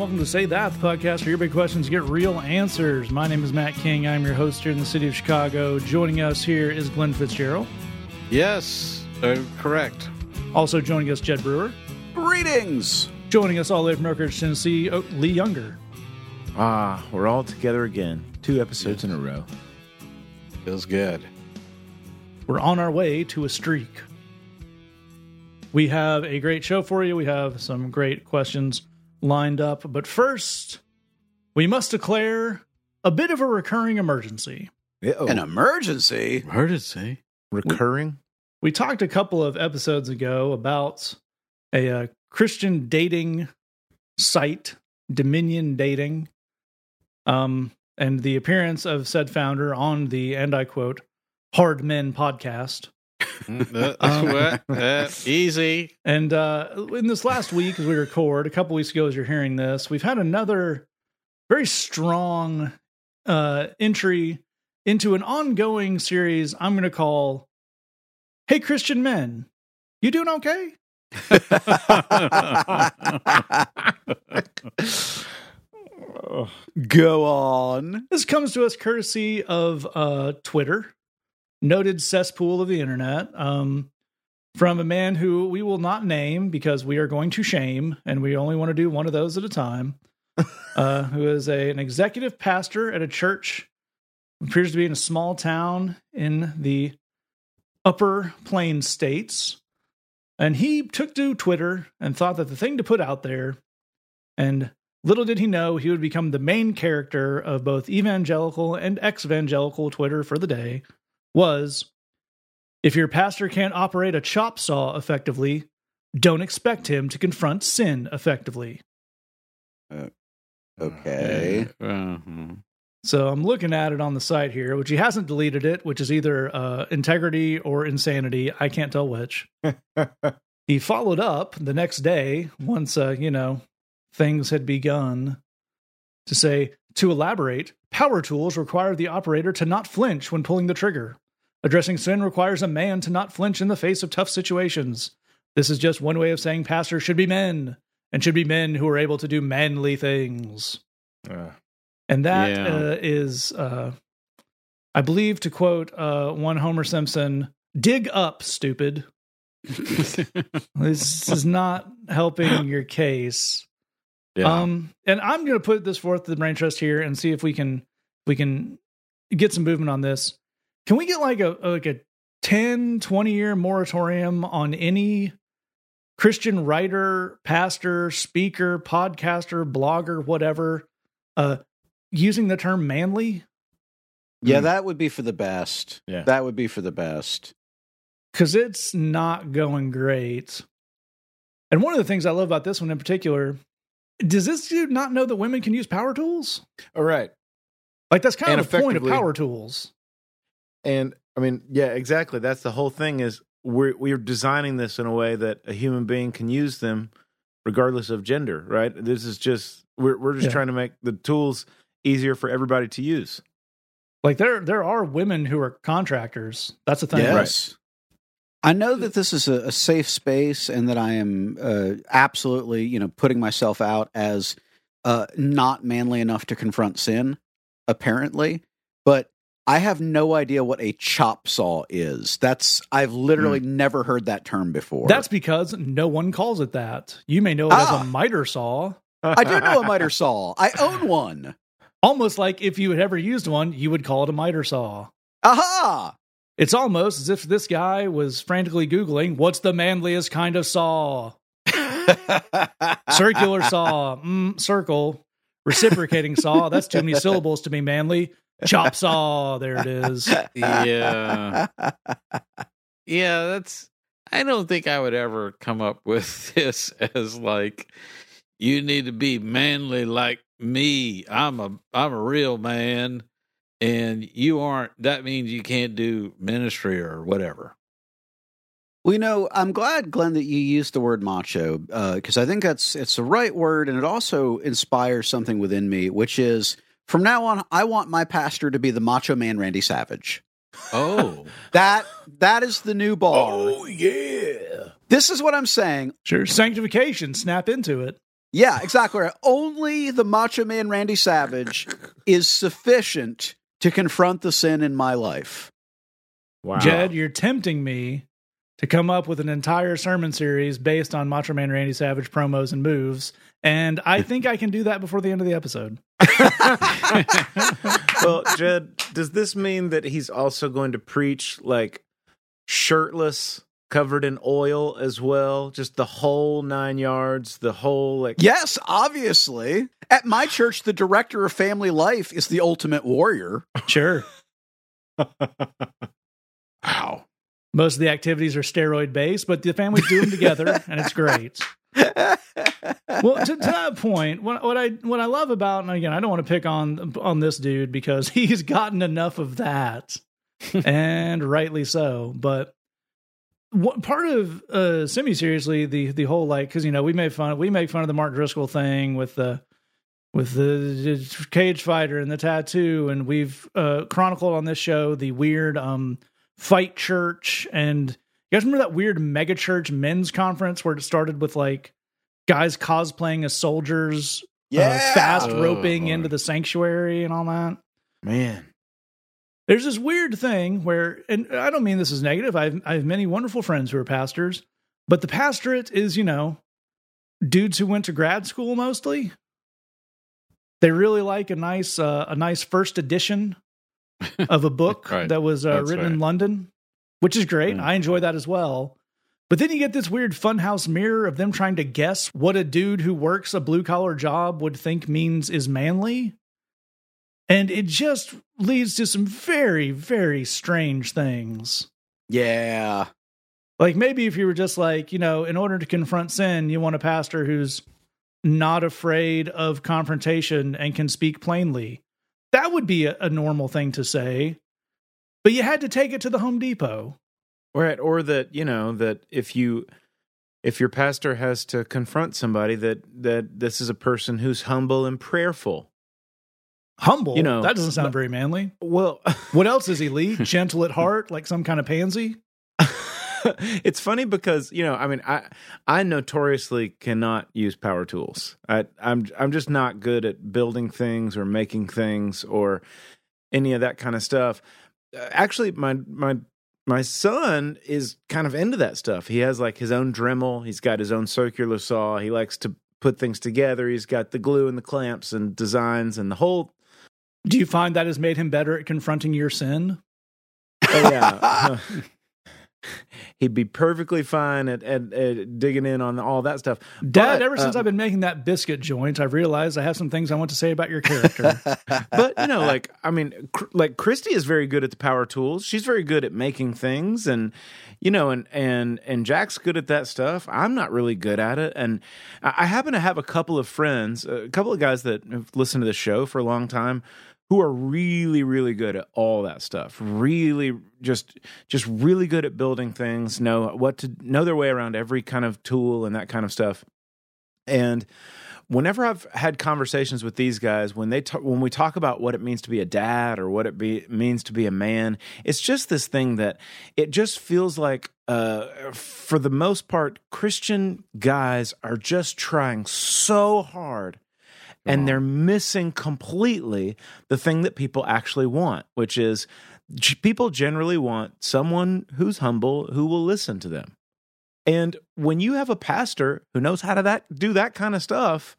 welcome to Say That, the podcast where your big questions get real answers. My name is Matt King. I'm your host here in the city of Chicago. Joining us here is Glenn Fitzgerald. Yes, uh, correct. Also joining us, Jed Brewer. Greetings. Joining us all the way from Oak Ridge, Tennessee, oh, Lee Younger. Ah, we're all together again. Two episodes in a row. Feels good. We're on our way to a streak. We have a great show for you. We have some great questions lined up. But first, we must declare a bit of a recurring emergency. Uh-oh. An emergency. Emergency. Recurring? We talked a couple of episodes ago about a uh, Christian dating site, Dominion Dating, um, and the appearance of said founder on the, and I quote, Hard Men podcast. Uh. Uh, easy. And uh, in this last week, as we record, a couple weeks ago, as you're hearing this, we've had another very strong uh, entry into an ongoing series I'm going to call Hey Christian Men, you doing okay? Go on. This comes to us courtesy of uh, Twitter, noted cesspool of the internet, um, from a man who we will not name because we are going to shame, and we only want to do one of those at a time. uh, who is a, an executive pastor at a church, appears to be in a small town in the upper plain states. And he took to Twitter and thought that the thing to put out there, and little did he know he would become the main character of both evangelical and ex evangelical Twitter for the day, was if your pastor can't operate a chop saw effectively, don't expect him to confront sin effectively. Okay. Uh-huh. So I'm looking at it on the site here, which he hasn't deleted it, which is either uh, integrity or insanity. I can't tell which. he followed up the next day, once uh, you know things had begun, to say to elaborate. Power tools require the operator to not flinch when pulling the trigger. Addressing sin requires a man to not flinch in the face of tough situations. This is just one way of saying pastors should be men, and should be men who are able to do manly things. Uh, And that Yeah. uh, is, uh, I believe, to quote uh, one Homer Simpson, dig up, stupid. This is not helping your case. Yeah. Um, and I'm going to put this forth to the brain trust here and see if we can we can get some movement on this. Can we get like a like a 10, 20 year moratorium on any Christian writer, pastor, speaker, podcaster, blogger, whatever, uh, using the term manly? Yeah, Hmm. that would be for the best. Yeah. That would be for the best. because it's not going great. And one of the things I love about this one in particular, does this dude not know that women can use power tools? all right. Like that's kind And of the point of power tools. And I mean, yeah, exactly. That's the whole thing is we're we're designing this in a way that a human being can use them regardless of gender, right? This is just we're we're just Yeah. trying to make the tools easier for everybody to use. Like there there are women who are contractors. That's the thing. Yes. I know that this is a, a safe space and that I am uh, absolutely, you know, putting myself out as uh, not manly enough to confront sin, apparently. But I have no idea what a chop saw is. That's I've literally never heard that term before. That's because no one calls it that. You may know it as Ah. a miter saw. I do know a miter saw. I own one. Almost like if you had ever used one, you would call it a miter saw. Aha! It's almost as if this guy was frantically Googling, what's the manliest kind of saw? Circular saw, mm, circle. Reciprocating saw, that's too many syllables to be manly. Chop saw, there it is. yeah. Yeah, that's I don't think I would ever come up with this as like you need to be manly like me. I'm a I'm a real man and you aren't that means you can't do ministry or whatever. Well, you know, I'm glad, Glenn, that you used the word macho uh, because I think that's it's the right word, and it also inspires something within me, which is from now on, I want my pastor to be the Macho Man Randy Savage. Oh. That that is the new bar. Oh, yeah. This is what I'm saying. Sure. Sanctification, snap into it. Yeah, exactly. Right. Only the Macho Man Randy Savage is sufficient to confront the sin in my life. Wow. Jed, you're tempting me to come up with an entire sermon series based on Macho Man Randy Savage promos and moves, and I think I can do that before the end of the episode. well, Jed, does this mean that he's also going to preach like shirtless, covered in oil as well? Just the whole nine yards, the whole like. Yes, obviously. At my church, the director of family life is the ultimate warrior. Sure. Wow. Most of the activities are steroid based, but the families do them together, and it's great. well, to, to that point, what, what I what I love about, and again, I don't want to pick on on this dude because he's gotten enough of that, and rightly so. But what part of uh, semi seriously the the whole like because you know we made fun we make fun of the Mark Driscoll thing with the with the, the cage fighter and the tattoo, and we've uh, chronicled on this show the weird um fight church and you guys remember that weird mega church men's conference where it started with like guys cosplaying as soldiers, uh, fast Oh, roping boy. into the sanctuary and all that? Man. There's this weird thing where, and I don't mean this is negative. I have, I have many wonderful friends who are pastors, but the pastorate is, you know, dudes who went to grad school mostly. They really like a nice, uh, a nice first edition of a book Right. that was uh, That's written in. London, which is great. Mm. I enjoy that as well. But then you get this weird funhouse mirror of them trying to guess what a dude who works a blue collar job would think means is manly. And it just leads to some very, very strange things. Yeah. Like maybe if you were just like, you know, in order to confront sin, you want a pastor who's not afraid of confrontation and can speak plainly. That would be a, a normal thing to say. But you had to take it to the Home Depot. Right. Or that, you know, that if you if your pastor has to confront somebody that that this is a person who's humble and prayerful. Humble. You know, that doesn't sound very manly. Well, What else is he, Lee? Gentle at heart, like some kind of pansy? it's funny because you know i mean i i notoriously cannot use power tools. I i'm i'm just not good at building things or making things or any of that kind of stuff. Uh, actually my my my son is kind of into that stuff. He has like his own dremel. He's got his own circular saw. He likes to put things together. He's got the glue and the clamps and designs and the whole Do you find that has made him better at confronting your sin? Oh yeah. He'd be perfectly fine at, at, at digging in on all that stuff. Dad, But, ever since um, I've been making that biscuit joint, I've realized I have some things I want to say about your character. But you know, like I mean, cr- like Christy is very good at the power tools. She's very good at making things, and you know, and and and Jack's good at that stuff. I'm not really good at it, and I I happen to have a couple of friends, a couple of guys that have listened to the show for a long time, who are really really good at all that stuff. Really, just just really good at building things. Know what to know their way around every kind of tool and that kind of stuff, and whenever I've had conversations with these guys, when they ta- when we talk about what it means to be a dad or what it be, means to be a man, it's just this thing that it just feels like, uh, for the most part, Christian guys are just trying so hard. And they're missing completely the thing that people actually want, which is g- people generally want someone who's humble who will listen to them. And when you have a pastor who knows how to that do that kind of stuff,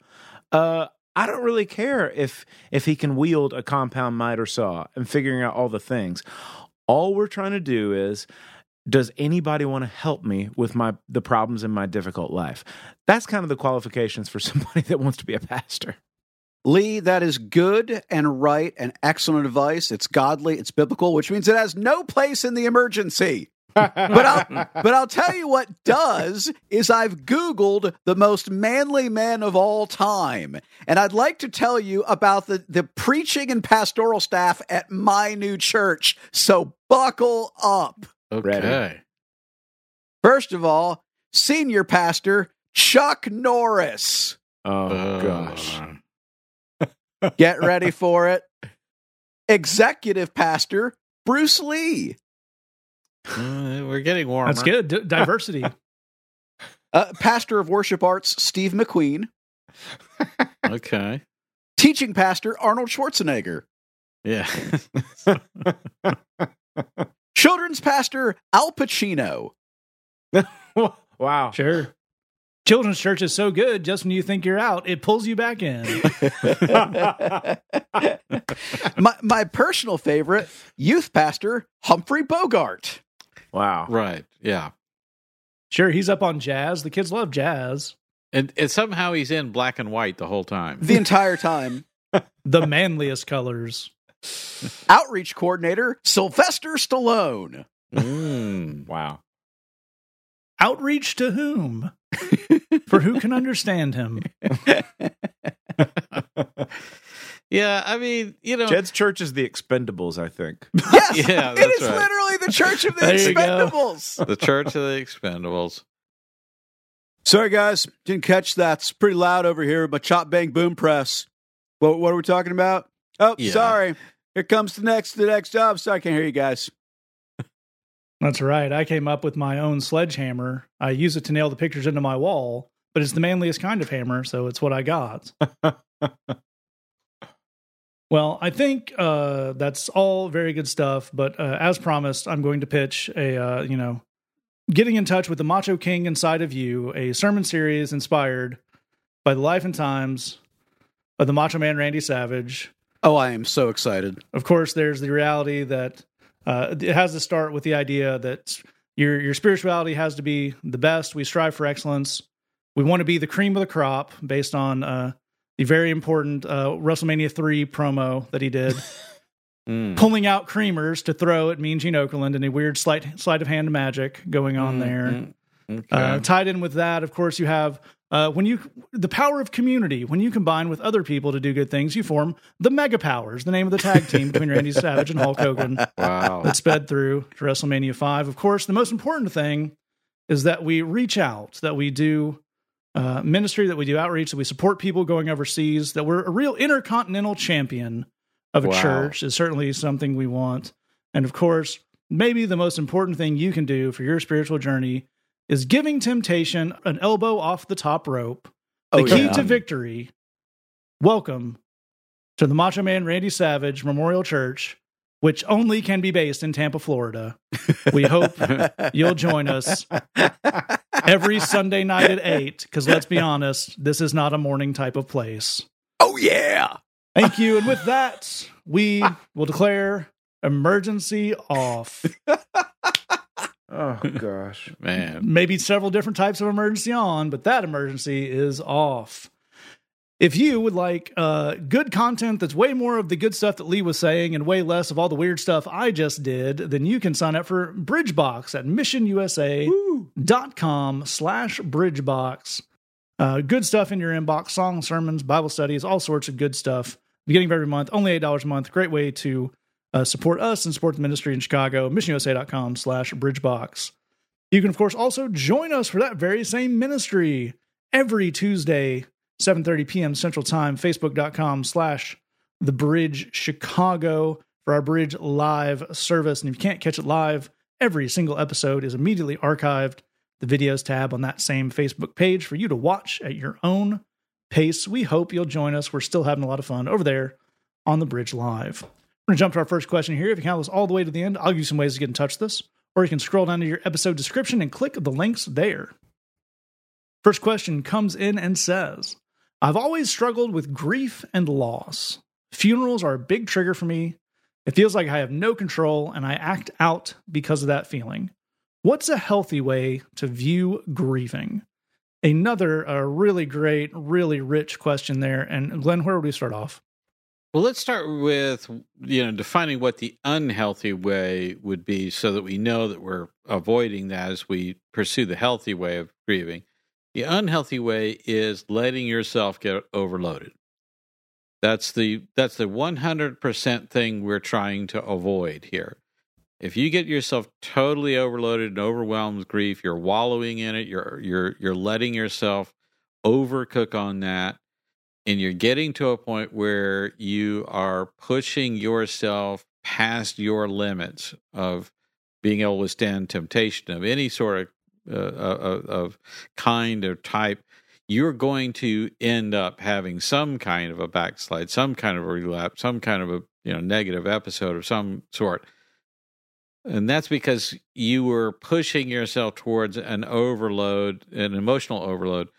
uh, I don't really care if if he can wield a compound miter saw and figuring out all the things. All we're trying to do is does anybody want to help me with my the problems in my difficult life? That's kind of the qualifications for somebody that wants to be a pastor. Lee, that is good and right and excellent advice. It's godly, it's biblical, which means it has no place in the emergency. But I'll, but I'll tell you what does is I've Googled the most manly man of all time. And I'd like to tell you about the, the preaching and pastoral staff at my new church. So buckle up. Okay. First of all, senior pastor Chuck Norris. Oh Uh, gosh. Get ready for it. Executive pastor Bruce Lee. Uh, we're getting warmer. That's good. D- diversity. Uh, pastor of worship arts Steve McQueen. Okay. Teaching pastor Arnold Schwarzenegger. Yeah. Children's pastor Al Pacino. wow. Sure. Children's church is so good, just when you think you're out, it pulls you back in. my my personal favorite, youth pastor Humphrey Bogart. Wow. right. Yeah. Sure, he's up on jazz. The kids love jazz. And, and somehow he's in black and white the whole time. The entire time. The manliest colors. Outreach coordinator Sylvester Stallone. Mm. Wow. Outreach to whom? For who can understand him? Yeah. I mean, you know. Jed's church is the Expendables, I think. Yes, Yeah, it that's is right. literally the Church of the There you go. Expendables. the Church of the Expendables. Sorry, guys, didn't catch that. It's pretty loud over here. My chop bang boom press. What what are we talking about? Oh, Yeah. sorry. Here comes the next the next job. Sorry, I can't hear you guys. That's right. I came up with my own sledgehammer. I use it to nail the pictures into my wall, but it's the manliest kind of hammer, so it's what I got. well, I think uh, that's all very good stuff. But uh, as promised, I'm going to pitch a uh, you know getting in touch with the Macho King inside of you, a sermon series inspired by the life and times of the Macho Man Randy Savage. Oh, I am so excited. Of course, there's the reality that uh, it has to start with the idea that your your spirituality has to be the best. We strive for excellence. We want to be the cream of the crop, based on uh, the very important uh, WrestleMania three promo that he did, Mm. pulling out creamers to throw at Mean Gene Okerlund and a weird sleight sleight of hand magic going on there. Mm, Okay. Uh, tied in with that, of course, you have uh, when you the power of community. When you combine with other people to do good things, you form the Mega Powers, the name of the tag team between Randy Savage and Hulk Hogan wow. that sped through to WrestleMania five. Of course, the most important thing is that we reach out, that we do uh, ministry, that we do outreach, that we support people going overseas, that we're a real intercontinental champion of a Wow. church is certainly something we want. And of course, maybe the most important thing you can do for your spiritual journey is giving temptation an elbow off the top rope. The Oh, key yeah. to victory. Welcome to the Macho Man Randy Savage Memorial Church, which only can be based in Tampa, Florida. We hope you'll join us every Sunday night at 8, because let's be honest, this is not a morning type of place. oh yeah. Thank you. And with that, we will declare emergency off. Oh gosh. Man. Maybe several different types of emergency on, but that emergency is off. If you would like uh, good content that's way more of the good stuff that Lee was saying and way less of all the weird stuff I just did, then you can sign up for Bridgebox at missionusa.com slash Bridgebox. Uh, good stuff in your inbox, songs, sermons, Bible studies, all sorts of good stuff. Beginning of every month, only $8 a month. Great way to uh, support us and support the ministry in Chicago. MissionUSA.com slash Bridgebox. You can, of course, also join us for that very same ministry every Tuesday, 7.30 p.m. Central Time, Facebook.com slash The Bridge Chicago for our Bridge Live service. And if you can't catch it live, every single episode is immediately archived. The videos tab on that same Facebook page for you to watch at your own pace. We hope you'll join us. We're still having a lot of fun over there on The Bridge Live. Going to jump to our first question here. If you count this all the way to the end, I'll give you some ways to get in touch with us, or you can scroll down to your episode description and click the links there. First question comes in and says, I've always struggled with grief and loss. Funerals are a big trigger for me. It feels like I have no control and I act out because of that feeling. What's a healthy way to view grieving? Another uh, really great, really rich question there. And Glenn, where would we start off? Well, let's start with you know defining what the unhealthy way would be, so that we know that we're avoiding that as we pursue the healthy way of grieving. The unhealthy way is letting yourself get overloaded. That's the that's the one hundred percent thing we're trying to avoid here. If you get yourself totally overloaded and overwhelmed with grief, you're wallowing in it. You're you're you're letting yourself overcook on that and you're getting to a point where you are pushing yourself past your limits of being able to stand temptation of any sort of uh, of, of kind or type you're going to end up having some kind of a backslide, some kind of a relapse, some kind of a you know negative episode of some sort. And that's because you were pushing yourself towards an overload, an emotional overload,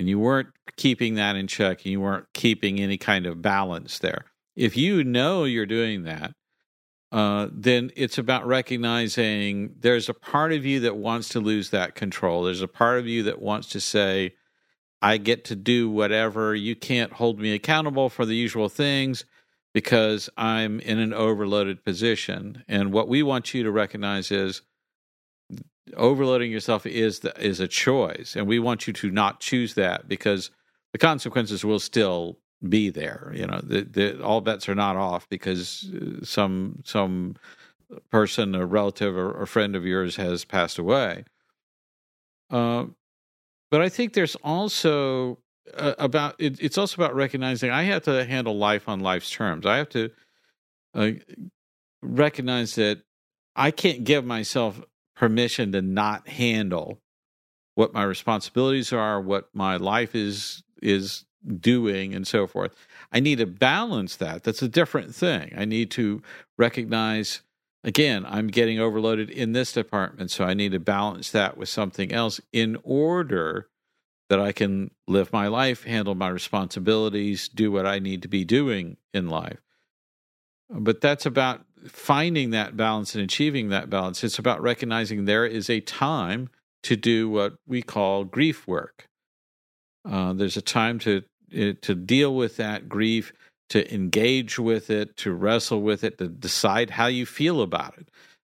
and you weren't keeping that in check and you weren't keeping any kind of balance there. If you know you're doing that, uh, then it's about recognizing there's a part of you that wants to lose that control. There's a part of you that wants to say, I get to do whatever. You can't hold me accountable for the usual things because I'm in an overloaded position. And what we want you to recognize is overloading yourself is the, is a choice, and we want you to not choose that because the consequences will still be there. You know, the, the, all bets are not off because uh, some some person, a relative or, or friend of yours has passed away. Uh, but I think there's also uh, about it, it's also about recognizing I have to handle life on life's terms. I have to uh, recognize that I can't give myself permission to not handle what my responsibilities are, what my life is is doing, and so forth. I need to balance that. That's a different thing. I need to recognize again, I'm getting overloaded in this department, so I need to balance that with something else in order that I can live my life, handle my responsibilities, do what I need to be doing in life. But that's about finding that balance and achieving that balance. It's about recognizing there is a time to do what we call grief work. Uh, there's a time to eh, to deal with that grief to engage with it, to wrestle with it, to decide how you feel about it,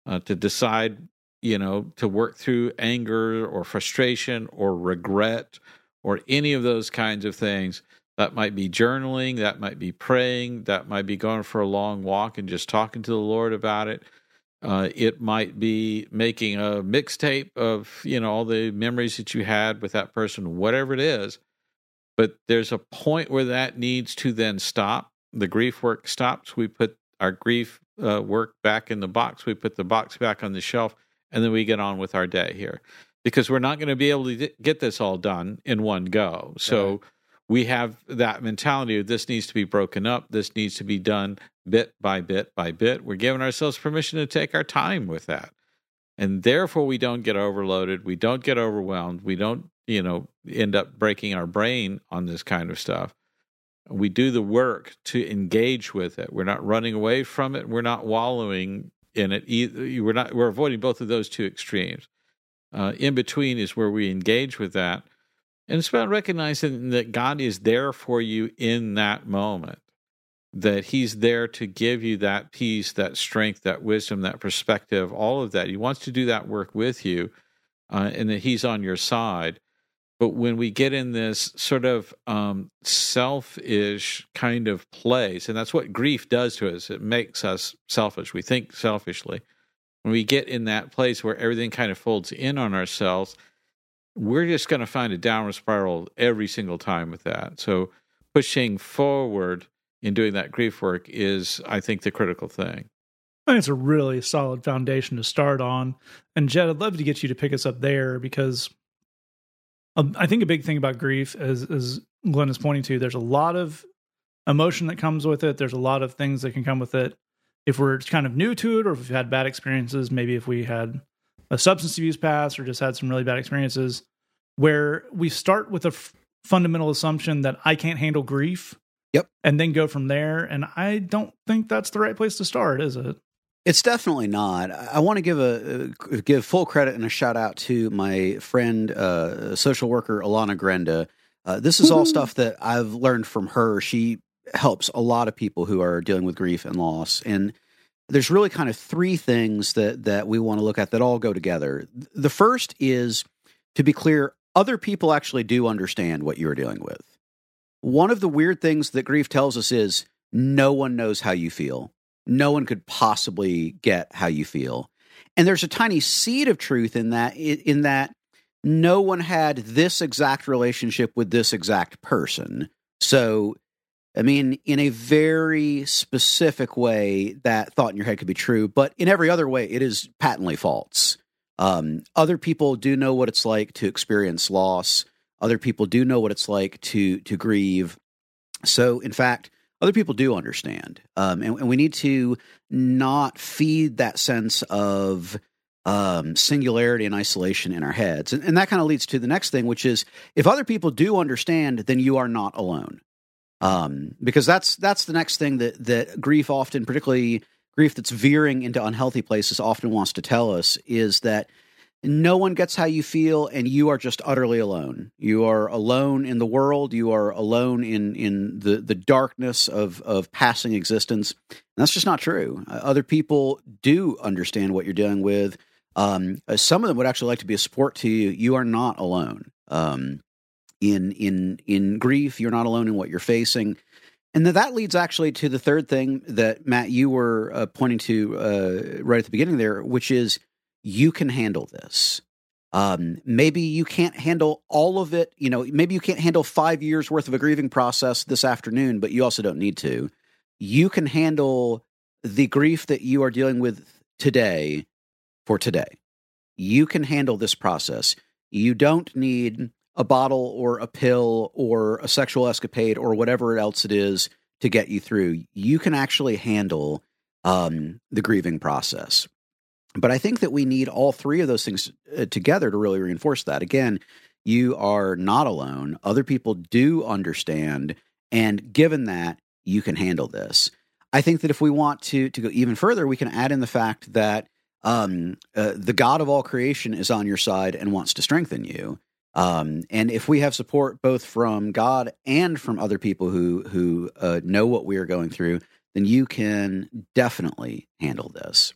uh, to decide, you know, to work through anger or frustration or regret or any of those kinds of things. That might be journaling, that might be praying, that might be going for a long walk and just talking to the Lord about it. Uh, it might be making a mixtape of you know all the memories that you had with that person, whatever it is but there's a point where that needs to then stop. The grief work stops. We put our grief uh, work back in the box. We put the box back on the shelf, and then we get on with our day here because we're not going to be able to get this all done in one go. So. We have that mentality of this needs to be broken up. This needs to be done bit by bit by bit. We're giving ourselves permission to take our time with that. And therefore, we don't get overloaded. We don't get overwhelmed. We don't you know end up breaking our brain on this kind of stuff we do the work to engage with it we're not running away from it we're not wallowing in it either we're not we're avoiding both of those two extremes uh, in between is where we engage with that and it's about recognizing that god is there for you in that moment that he's there to give you that peace that strength that wisdom that perspective all of that he wants to do that work with you uh, and that he's on your side but when we get in this sort of um, selfish kind of place, and that's what grief does to us, it makes us selfish. We think selfishly. When we get in that place where everything kind of folds in on ourselves, we're just going to find a downward spiral every single time with that. So pushing forward in doing that grief work is, I think, the critical thing. I think it's a really solid foundation to start on. And Jed, I'd love to get you to pick us up there because um, I think a big thing about grief, as as Glenn is pointing to, there's a lot of emotion that comes with it. There's a lot of things that can come with it. If we're kind of new to it, or if we've had bad experiences, maybe if we had a substance abuse past or just had some really bad experiences, where we start with a f- fundamental assumption that I can't handle grief. Yep. And then go from there. And I don't think that's the right place to start, is it? It's definitely not. I want to give a give full credit and a shout out to my friend, uh, social worker Alana Grenda. Uh, this is all stuff that I've learned from her. She helps a lot of people who are dealing with grief and loss, and there's really kind of three things that that we want to look at that all go together. The first is to be clear, other people actually do understand what you're dealing with. One of the weird things that grief tells us is no one knows how you feel no one could possibly get how you feel. And there's a tiny seed of truth in that in that no one had this exact relationship with this exact person. So I mean, in a very specific way, that thought in your head could be true, but in every other way, it is patently false. Um, other people do know what it's like to experience loss. Other people do know what it's like to to grieve. So, in fact, other people do understand, um, and, and we need to not feed that sense of um, singularity and isolation in our heads. And, and that kind of leads to the next thing, which is if other people do understand, then you are not alone. Um, because that's that's the next thing that that grief often, particularly grief that's veering into unhealthy places, often wants to tell us is that no one gets how you feel and you are just utterly alone. You are alone in the world. You are alone in in the the darkness of of passing existence. And that's just not true. Uh, other people do understand what you're dealing with. Um, uh, some of them would actually like to be a support to you. You are not alone. Um, in in in grief you're not alone in what you're facing and then that leads actually to the third thing that matt you were uh, pointing to uh, right at the beginning there which is you can handle this. Um, maybe you can't handle all of it. You know, maybe you can't handle five years worth of a grieving process this afternoon, but you also don't need to. You can handle the grief that you are dealing with today for today. You can handle this process. You don't need a bottle or a pill or a sexual escapade or whatever else it is to get you through. You can actually handle um, the grieving process. But I think that we need all three of those things uh, together to really reinforce that. Again, you are not alone. Other people do understand. And given that, you can handle this. I think that if we want to, to go even further, we can add in the fact that um, uh, the God of all creation is on your side and wants to strengthen you. Um, and if we have support both from God and from other people who who uh, know what we are going through, then you can definitely handle this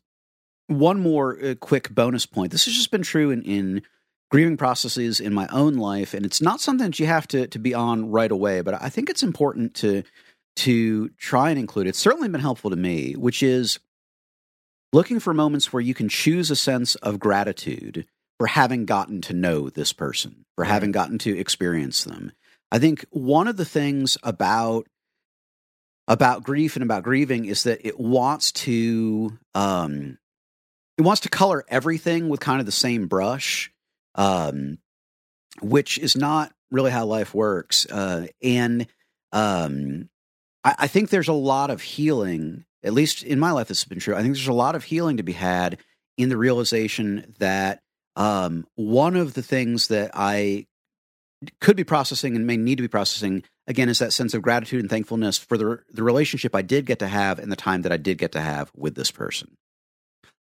one more uh, quick bonus point. This has just been true in, in grieving processes in my own life, and it's not something that you have to to be on right away. But I think it's important to to try and include. It's certainly been helpful to me, which is looking for moments where you can choose a sense of gratitude for having gotten to know this person, for having gotten to experience them. I think one of the things about about grief and about grieving is that it wants to um, he wants to color everything with kind of the same brush, um, which is not really how life works. Uh, and um, I, I, think there's a lot of healing, at least in my life, this has been true. I think there's a lot of healing to be had in the realization that um, one of the things that I could be processing and may need to be processing again is that sense of gratitude and thankfulness for the the relationship I did get to have and the time that I did get to have with this person.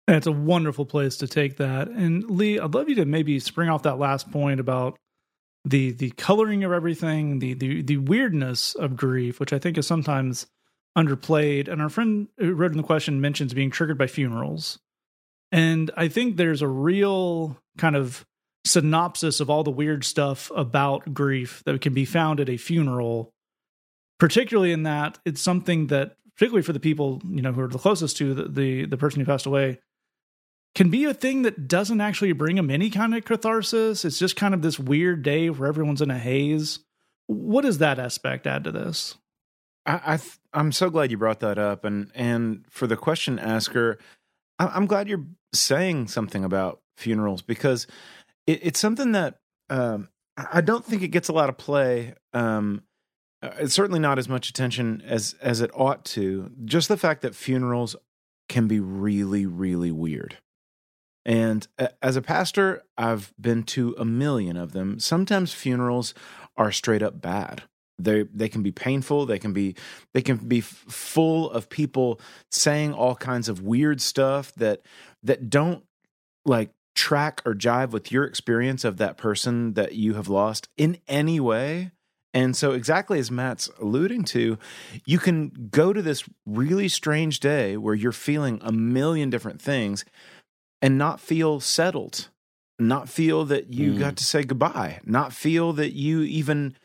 That's a wonderful place to take that. And Lee, I'd love you to maybe spring off that last point about the the coloring of everything, the the the weirdness of grief, which I think is sometimes underplayed. And our friend who wrote in the question mentions being triggered by funerals. And I think there's a real kind of synopsis of all the weird stuff about grief that can be found at a funeral, particularly in that it's something that, particularly for the people you know who are the closest to the the, the person who passed away, can be a thing that doesn't actually bring them any kind of catharsis. It's just kind of this weird day where everyone's in a haze. What does that aspect add to this? I, I am so glad you brought that up, and and for the question asker, I, am glad you're saying something about funerals because it, it's something that um, I don't think it gets a lot of play. Um, uh, it's certainly not as much attention as as it ought to. Just the fact that funerals can be really really weird and as a pastor, I've been to a million of them. Sometimes funerals are straight up bad. They they can be painful. They can be they can be full of people saying all kinds of weird stuff that that don't like track or jive with your experience of that person that you have lost in any way. And so, exactly as Matt's alluding to, you can go to this really strange day where you're feeling a million different things and not feel settled, not feel that you mm. got to say goodbye, not feel that you even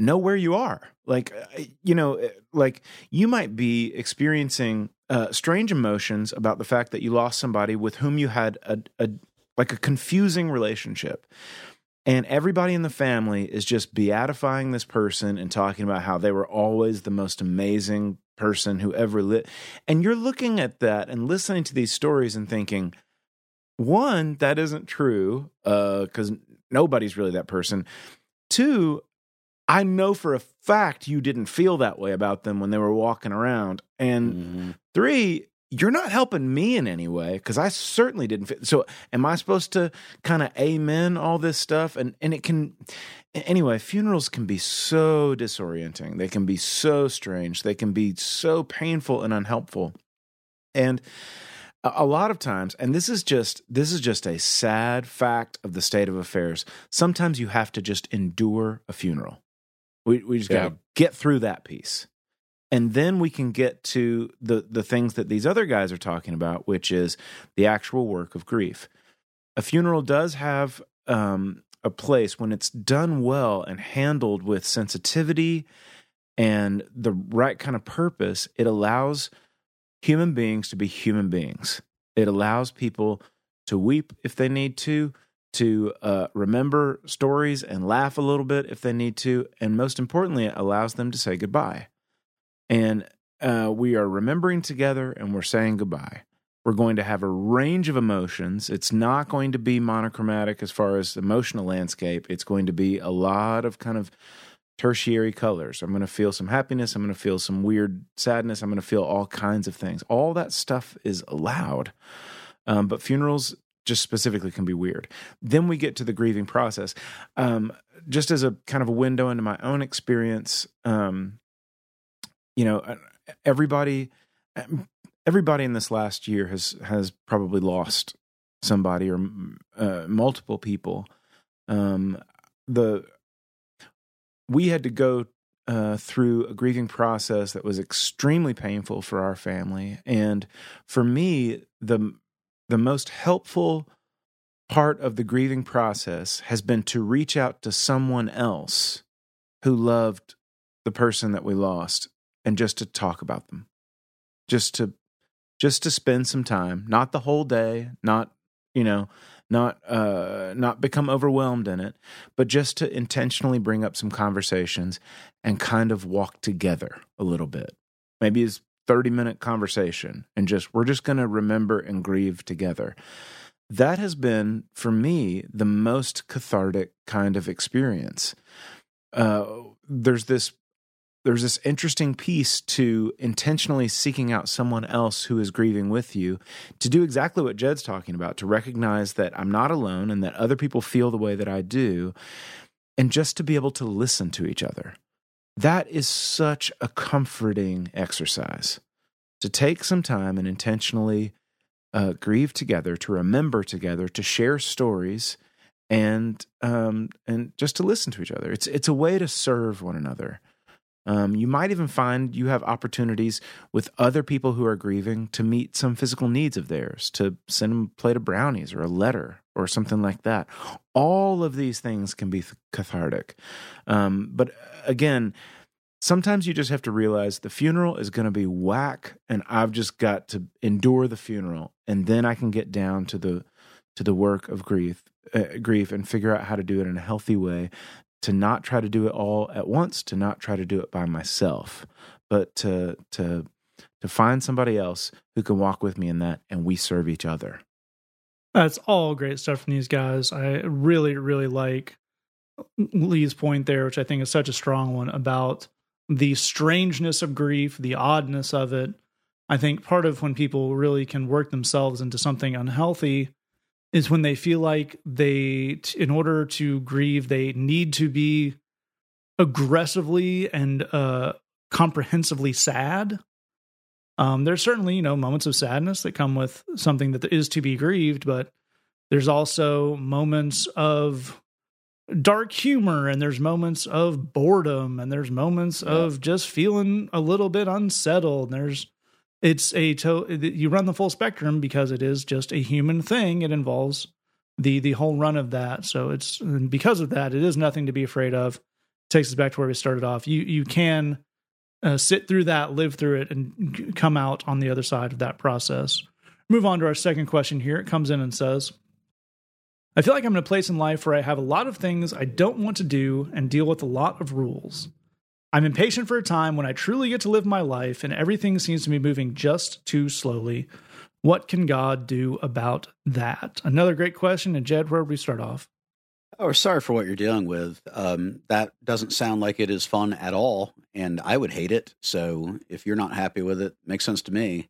know where you are. Like, uh, you know, uh, like you might be experiencing uh, strange emotions about the fact that you lost somebody with whom you had a, a like a confusing relationship. And everybody in the family is just beatifying this person and talking about how they were always the most amazing person who ever lived. And you're looking at that and listening to these stories and thinking, one, that isn't true because uh, nobody's really that person. Two, I know for a fact you didn't feel that way about them when they were walking around. And Mhm. three, you're not helping me in any way because I certainly didn't fit. So, am I supposed to kind of amen all this stuff? And and it can anyway. Funerals can be so disorienting. They can be so strange. They can be so painful and unhelpful. And a a lot of times, and this is just this is just a sad fact of the state of affairs. Sometimes you have to just endure a funeral. We we just got to get through that piece. And then we can get to the the things that these other guys are talking about which is the actual work of grief. A funeral does have um, a place when it's done well and handled with sensitivity and the right kind of purpose it allows human beings to be human beings. It allows people to weep if they need to to uh, remember stories and laugh a little bit if they need to and most importantly it allows them to say goodbye and uh, we are remembering together and we're saying goodbye. We're going to have a range of emotions. It's not going to be monochromatic as far as emotional landscape. It's going to be a lot of kind of tertiary colors. I'm going to feel some happiness. I'm going to feel some weird sadness. I'm going to feel all kinds of things. All that stuff is allowed. Um, but funerals just specifically can be weird. Then we get to the grieving process. Um, just as a kind of a window into my own experience, um, you know uh, everybody everybody in this last year has has probably lost somebody or uh, multiple people um the we had to go uh, through a grieving process that was extremely painful for our family and for me the the most helpful part of the grieving process has been to reach out to someone else who loved the person that we lost and just to talk about them. Just to just to spend some time not the whole day not you know not uh not become overwhelmed in it but just to intentionally bring up some conversations and kind of walk together a little bit. Maybe it's 30 minute conversation and just we're just going to remember and grieve together that has been for me the most cathartic kind of experience uh there's this there's this interesting piece to intentionally seeking out someone else who is grieving with you to do exactly what Jed's talking about, to recognize that I'm not alone and that other people feel the way that I do, and just to be able to listen to each other. That is such a comforting exercise to take some time and intentionally uh, grieve together, to remember together, to share stories, and um, and just to listen to each other. It's it's a way to serve one another. Um, you might even find you have opportunities with other people who are grieving to meet some physical needs of theirs, to send them a plate of brownies or a letter or something like that. All of these things can be cathartic. Um, but again, sometimes you just have to realize the funeral is going to be whack, and I've just got to endure the funeral, and then I can get down to the to the work of grief, uh, grief, and figure out how to do it in a healthy way to not try to do it all at once, to not try to do it by myself, but to to to find somebody else who can walk with me in that and we serve each other. That's all great stuff from these guys. I really, really like Lee's point there, which I think is such a strong one about the strangeness of grief, the oddness of it. I think part of when people really can work themselves into something unhealthy is when they feel like they, in order to grieve, they need to be aggressively and uh, comprehensively sad. Um, there's certainly, you know, moments of sadness that come with something that is to be grieved, but there's also moments of dark humor and there's moments of boredom and there's moments Yeah. of just feeling a little bit unsettled. There's it's a to you run the full spectrum because it is just a human thing. It involves the the whole run of that. So it's and because of that, it is nothing to be afraid of. Takes us back to where we started off. You you can uh, sit through that, live through it, and come out on the other side of that process. Move on to our second question here. It comes in and says, I feel like I'm in a place in life where I have a lot of things I don't want to do and deal with a lot of rules. I'm impatient for a time when I truly get to live my life and everything seems to be moving just too slowly. What can God do about that? Another great question. And Jed, where would we start off? Oh, sorry for what you're dealing with. Um, that doesn't sound like it is fun at all, and I would hate it. So if you're not happy with it, makes sense to me.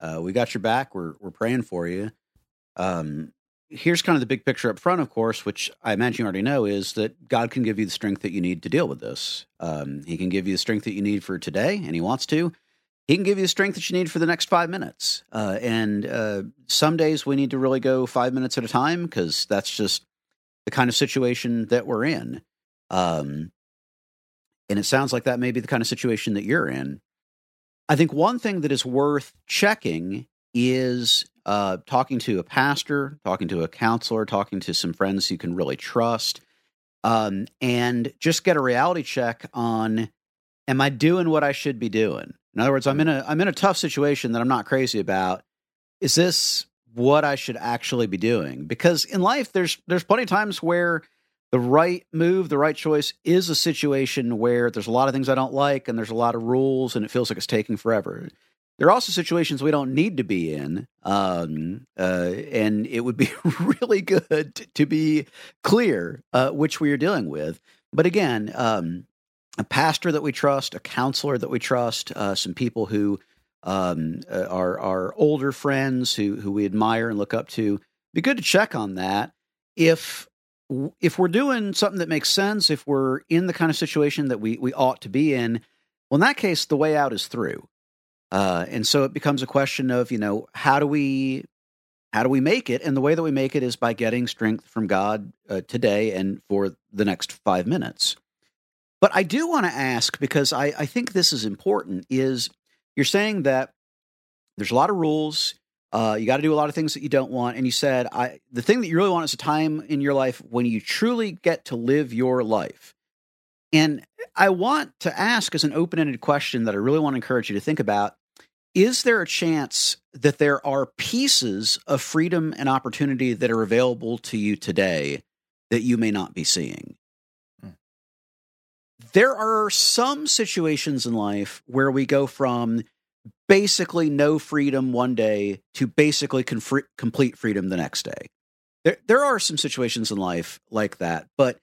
Uh, we got your back. We're we're praying for you. Um, here's kind of the big picture up front, of course, which I imagine you already know, is that God can give you the strength that you need to deal with this. Um, he can give you the strength that you need for today, and He wants to. He can give you the strength that you need for the next five minutes. Uh, and uh, some days we need to really go five minutes at a time because that's just the kind of situation that we're in. Um, and it sounds like that may be the kind of situation that you're in. I think one thing that is worth checking is uh, talking to a pastor, talking to a counselor, talking to some friends you can really trust, um, and just get a reality check on: Am I doing what I should be doing? In other words, I'm in a I'm in a tough situation that I'm not crazy about. Is this what I should actually be doing? Because in life, there's there's plenty of times where the right move, the right choice is a situation where there's a lot of things I don't like and there's a lot of rules and it feels like it's taking forever. There are also situations we don't need to be in, um, uh, and it would be really good to be clear uh, which we are dealing with. But again, um, a pastor that we trust, a counselor that we trust, uh, some people who um, uh, are are older friends who who we admire and look up to. Be good to check on that. If if we're doing something that makes sense, if we're in the kind of situation that we we ought to be in, well, in that case, the way out is through. Uh, and so it becomes a question of, you know, how do we how do we make it? And the way that we make it is by getting strength from God uh, today and for the next five minutes. But I do want to ask because I, I think this is important. Is you're saying that there's a lot of rules. Uh, you got to do a lot of things that you don't want, and you said I the thing that you really want is a time in your life when you truly get to live your life. And I want to ask as an open ended question that I really want to encourage you to think about is there a chance that there are pieces of freedom and opportunity that are available to you today that you may not be seeing? There are some situations in life where we go from basically no freedom one day to basically complete freedom the next day. There, there are some situations in life like that, but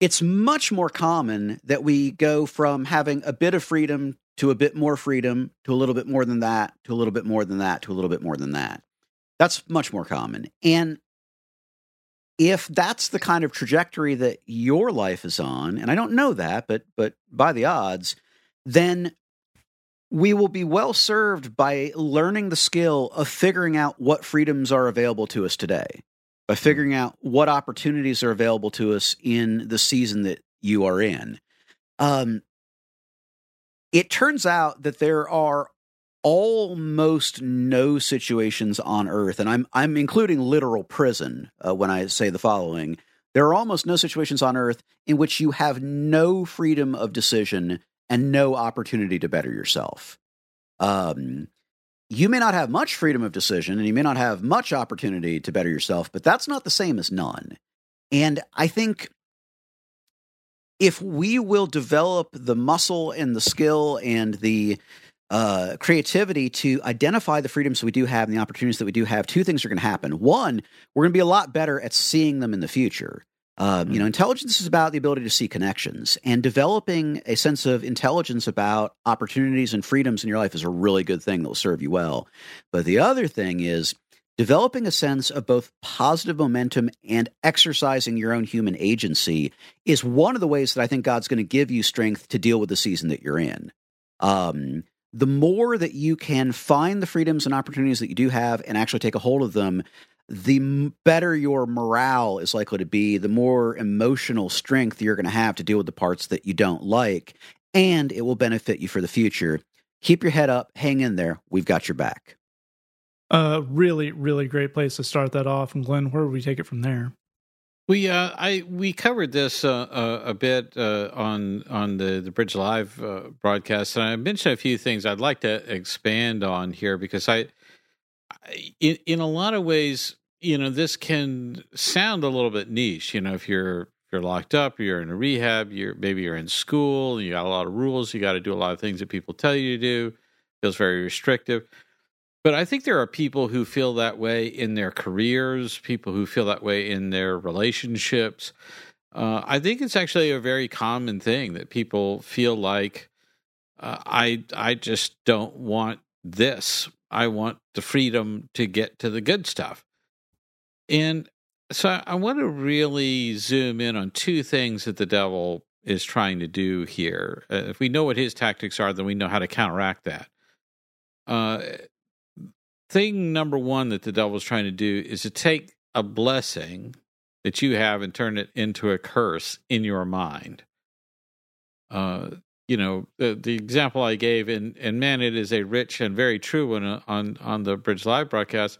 it's much more common that we go from having a bit of freedom to a bit more freedom to a little bit more than that to a little bit more than that to a little bit more than that. That's much more common. And if that's the kind of trajectory that your life is on, and I don't know that, but but by the odds, then we will be well served by learning the skill of figuring out what freedoms are available to us today by figuring out what opportunities are available to us in the season that you are in. Um, it turns out that there are almost no situations on earth, and I'm I'm including literal prison uh, when I say the following. There are almost no situations on earth in which you have no freedom of decision and no opportunity to better yourself. Um, you may not have much freedom of decision and you may not have much opportunity to better yourself, but that's not the same as none. And I think if we will develop the muscle and the skill and the uh, creativity to identify the freedoms we do have and the opportunities that we do have, two things are going to happen. One, we're going to be a lot better at seeing them in the future. Um, you know, mm-hmm. intelligence is about the ability to see connections, and developing a sense of intelligence about opportunities and freedoms in your life is a really good thing that will serve you well. But the other thing is developing a sense of both positive momentum and exercising your own human agency is one of the ways that I think God's going to give you strength to deal with the season that you're in. Um, the more that you can find the freedoms and opportunities that you do have and actually take a hold of them, the better your morale is likely to be, the more emotional strength you're going to have to deal with the parts that you don't like, and it will benefit you for the future. Keep your head up, hang in there. We've got your back. Uh, really, really great place to start that off. And Glenn, where would we take it from there? We uh, I we covered this uh, uh, a bit uh, on on the the Bridge Live uh, broadcast, and I mentioned a few things I'd like to expand on here because I in in a lot of ways, you know, this can sound a little bit niche. You know, if you're if you're locked up, you're in a rehab, you're maybe you're in school, you got a lot of rules, you got to do a lot of things that people tell you to do. Feels very restrictive. But I think there are people who feel that way in their careers, people who feel that way in their relationships. Uh, I think it's actually a very common thing that people feel like uh, I I just don't want this. I want the freedom to get to the good stuff. And so I want to really zoom in on two things that the devil is trying to do here. Uh, if we know what his tactics are, then we know how to counteract that. Uh, thing number one that the devil is trying to do is to take a blessing that you have and turn it into a curse in your mind. Uh, you know, the, the example I gave, and, and man, it is a rich and very true one uh, on, on the Bridge Live broadcast,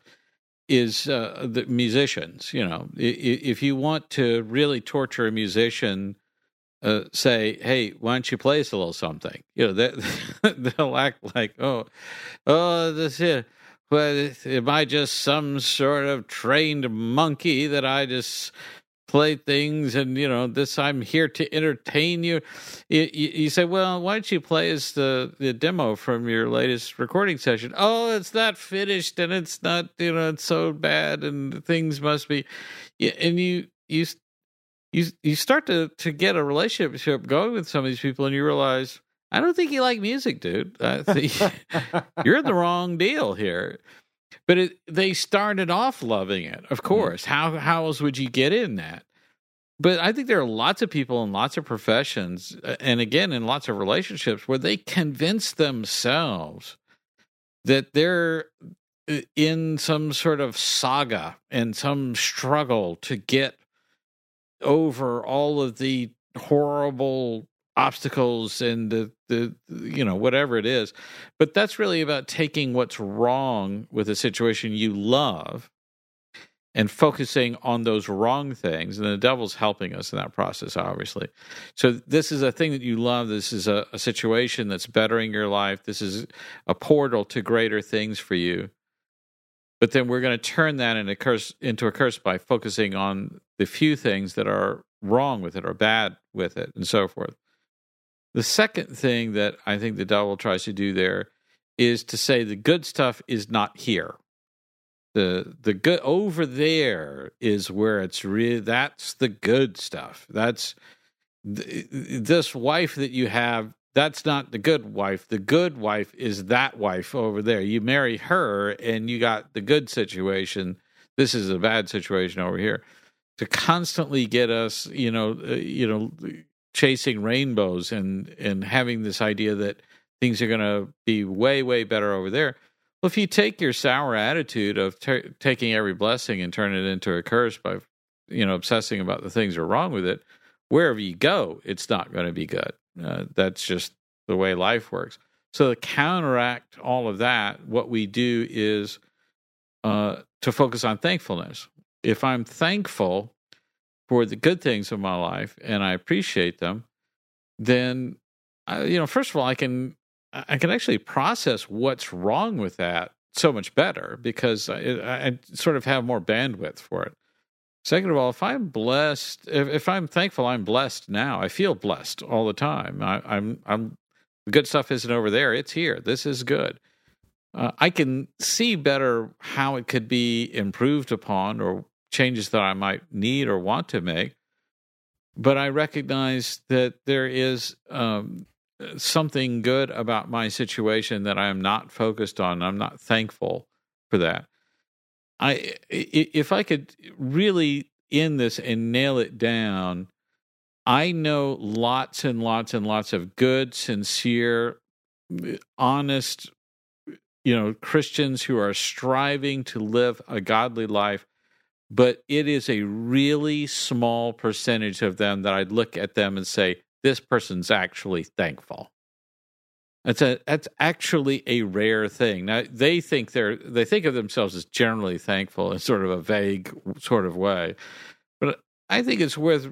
is uh, the musicians. You know, if you want to really torture a musician, uh, say, "Hey, why don't you play us a little something?" You know, they, they'll act like, "Oh, oh, this here." Well, am I just some sort of trained monkey that I just play things and you know this i'm here to entertain you you, you say well why don't you play us the, the demo from your latest recording session? Oh it's not finished and it's not you know it's so bad and things must be and you you you you start to to get a relationship going with some of these people and you realize i don't think you like music dude i think you're the wrong deal here but it, they started off loving it, of mm-hmm. course. Mm. How how else would you get in that? But I think there are lots of people in lots of professions, uh, and again in lots of relationships, where they convince themselves that they're uh, in some sort of saga and some struggle to get over all of the horrible obstacles and the, the you know whatever it is. But that's really about taking what's wrong with a situation you love and focusing on those wrong things. And the devil's helping us in that process obviously. So this is a thing that you love. This is a, a situation that's bettering your life. This is a portal to greater things for you. But then we're going to turn that into a curse into a curse by focusing on the few things that are wrong with it or bad with it and so forth the second thing that I think the devil tries to do there is to say the good stuff is not here. The the good over there is where it's really that's the good stuff. That's th- this wife that you have that's not the good wife. The good wife is that wife over there. You marry her and you got the good situation. This is a bad situation over here. To constantly get us, you know, uh, you know, chasing rainbows and and having this idea that things are going to be way way better over there. Well, if you take your sour attitude of t- taking every blessing and turn it into a curse by you know obsessing about the things that are wrong with it, wherever you go, it's not going to be good. Uh, that's just the way life works. So to counteract all of that, what we do is uh, to focus on thankfulness. If I'm thankful for the good things of my life and I appreciate them, then I, you know, first of all, I can I can actually process what's wrong with that so much better because I, I sort of have more bandwidth for it. Second of all, if I'm blessed, if, if, I'm thankful, I'm blessed now. I feel blessed all the time. I, I'm, I'm, the good stuff isn't over there; it's here. This is good. Uh, I can see better how it could be improved upon or changes that I might need or want to make. But I recognize that there is um, something good about my situation that I am not focused on. I'm not thankful for that. I if I could really end this and nail it down, I know lots and lots and lots of good, sincere, honest, you know, Christians who are striving to live a godly life but it is a really small percentage of them that I'd look at them and say, this person's actually thankful. That's a that's actually a rare thing. Now they think they're they think of themselves as generally thankful in sort of a vague sort of way. But I think it's worth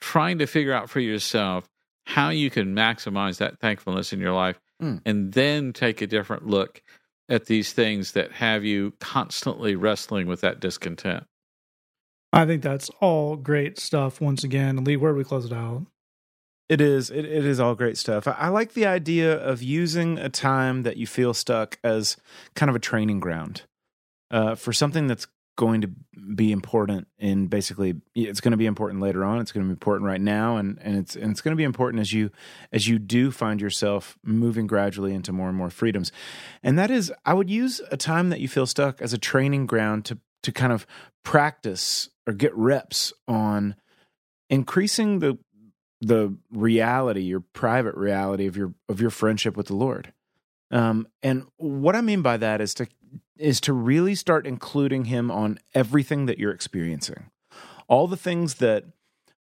trying to figure out for yourself how you can maximize that thankfulness in your life mm. and then take a different look at these things that have you constantly wrestling with that discontent. I think that's all great stuff. Once again, Lee, where do we close it out? It is. It, it is all great stuff. I, I like the idea of using a time that you feel stuck as kind of a training ground uh, for something that's going to be important in basically it's going to be important later on it's going to be important right now and and it's and it's going to be important as you as you do find yourself moving gradually into more and more freedoms. And that is i would use a time that you feel stuck as a training ground to to kind of practice or get reps on increasing the the reality your private reality of your of your friendship with the lord. Um, and what i mean by that is to is to really start including him on everything that you're experiencing. All the things that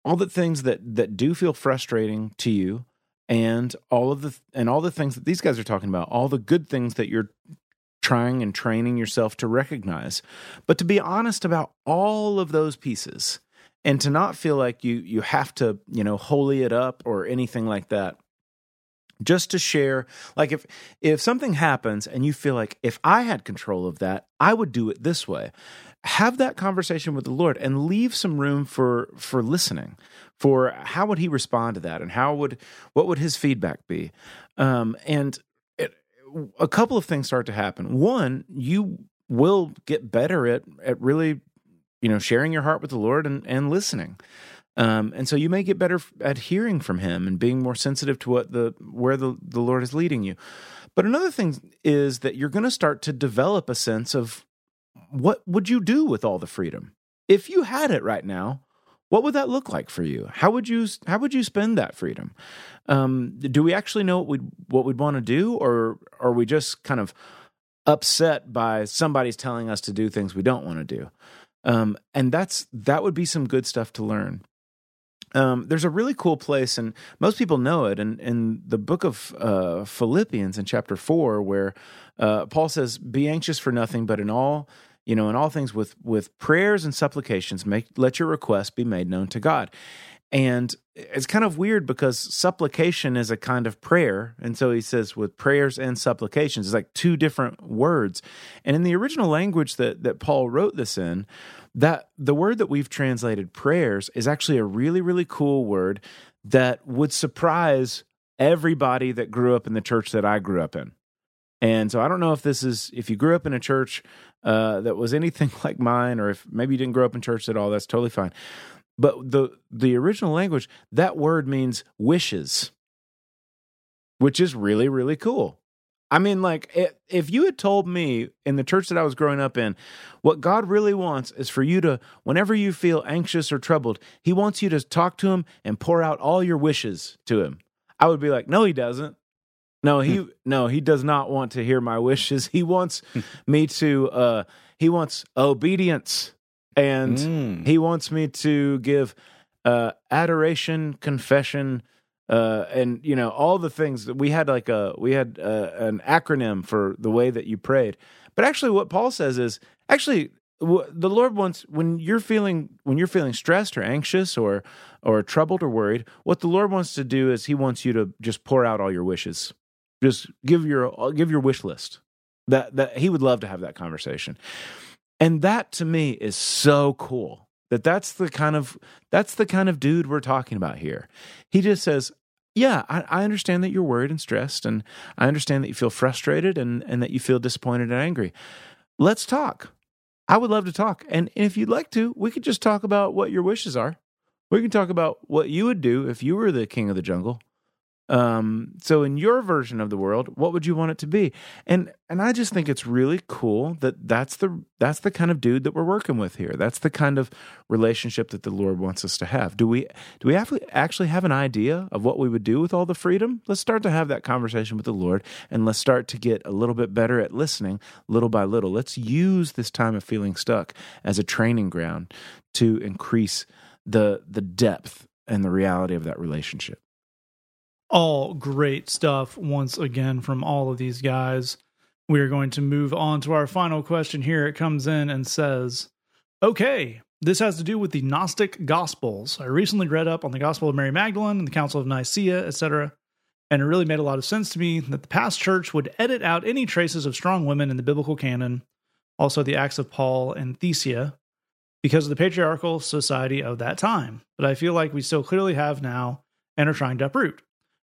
all the things that that do feel frustrating to you and all of the and all the things that these guys are talking about, all the good things that you're trying and training yourself to recognize. But to be honest about all of those pieces and to not feel like you you have to, you know, holy it up or anything like that just to share like if if something happens and you feel like if i had control of that i would do it this way. Have that conversation with the lord and leave some room for for listening for how would he respond to that and how would what would his feedback be? Um and it, a couple of things start to happen. One you will get better at at really you know sharing your heart with the lord and and listening um, and so you may get better at hearing from him and being more sensitive to what the where the, the Lord is leading you. But another thing is that you're going to start to develop a sense of what would you do with all the freedom? If you had it right now, what would that look like for you? How would you how would you spend that freedom? Um, do we actually know what we what we'd want to do, or are we just kind of upset by somebody's telling us to do things we don't want to do? Um, and that's that would be some good stuff to learn. Um, there's a really cool place, and most people know it, in, in the book of uh, Philippians in chapter four, where uh, Paul says, "Be anxious for nothing, but in all, you know, in all things with with prayers and supplications, make let your requests be made known to God." And it's kind of weird because supplication is a kind of prayer. And so he says with prayers and supplications, it's like two different words. And in the original language that, that Paul wrote this in, that the word that we've translated prayers is actually a really really cool word that would surprise everybody that grew up in the church that I grew up in. And so I don't know if this is if you grew up in a church uh, that was anything like mine, or if maybe you didn't grow up in church at all. That's totally fine. But the the original language that word means wishes, which is really really cool. I mean, like, if you had told me in the church that I was growing up in, what God really wants is for you to, whenever you feel anxious or troubled, He wants you to talk to Him and pour out all your wishes to Him. I would be like, no, He doesn't. No, He, no, He does not want to hear my wishes. He wants me to, uh, He wants obedience and mm. He wants me to give uh, adoration, confession, uh, and you know all the things that we had like a we had a, uh, an acronym for the way that you prayed. But actually what paul says is actually the lord wants when you're feeling when you're feeling stressed or anxious or or troubled or worried what the lord wants to do is he wants you to just pour out all your wishes. Just give your give your wish list. That that he would love to have that conversation. And that to me is so cool that that's the kind of that's the kind of dude we're talking about here. He just says yeah, I, I, understand that you're worried and stressed, and I understand that you feel frustrated and, and that you feel disappointed and angry. Let's talk. I would love to talk. And if you'd like to, we could just talk about what your wishes are. We can talk about what you would do if you were the king of the jungle. Um, so in your version of the world, what would you want it to be? And and I just think it's really cool that that's the that's the kind of dude that we're working with here. That's the kind of relationship that the Lord wants us to have. Do we do we actually have an idea of what we would do with all the freedom? Let's start to have that conversation with the Lord and let's start to get a little bit better at listening little by little. Let's use this time of feeling stuck as a training ground to increase the the depth and the reality of that relationship all great stuff once again from all of these guys. We are going to move on to our final question here. It comes in and says, Okay, this has to do with the Gnostic Gospels. I recently read up on the Gospel of Mary Magdalene and the Council of Nicaea, etc., and it really made a lot of sense to me that the past church would edit out any traces of strong women in the biblical canon, also the Acts of Paul and Thesia, because of the patriarchal society of that time. But I feel like we still clearly have now and are trying to uproot.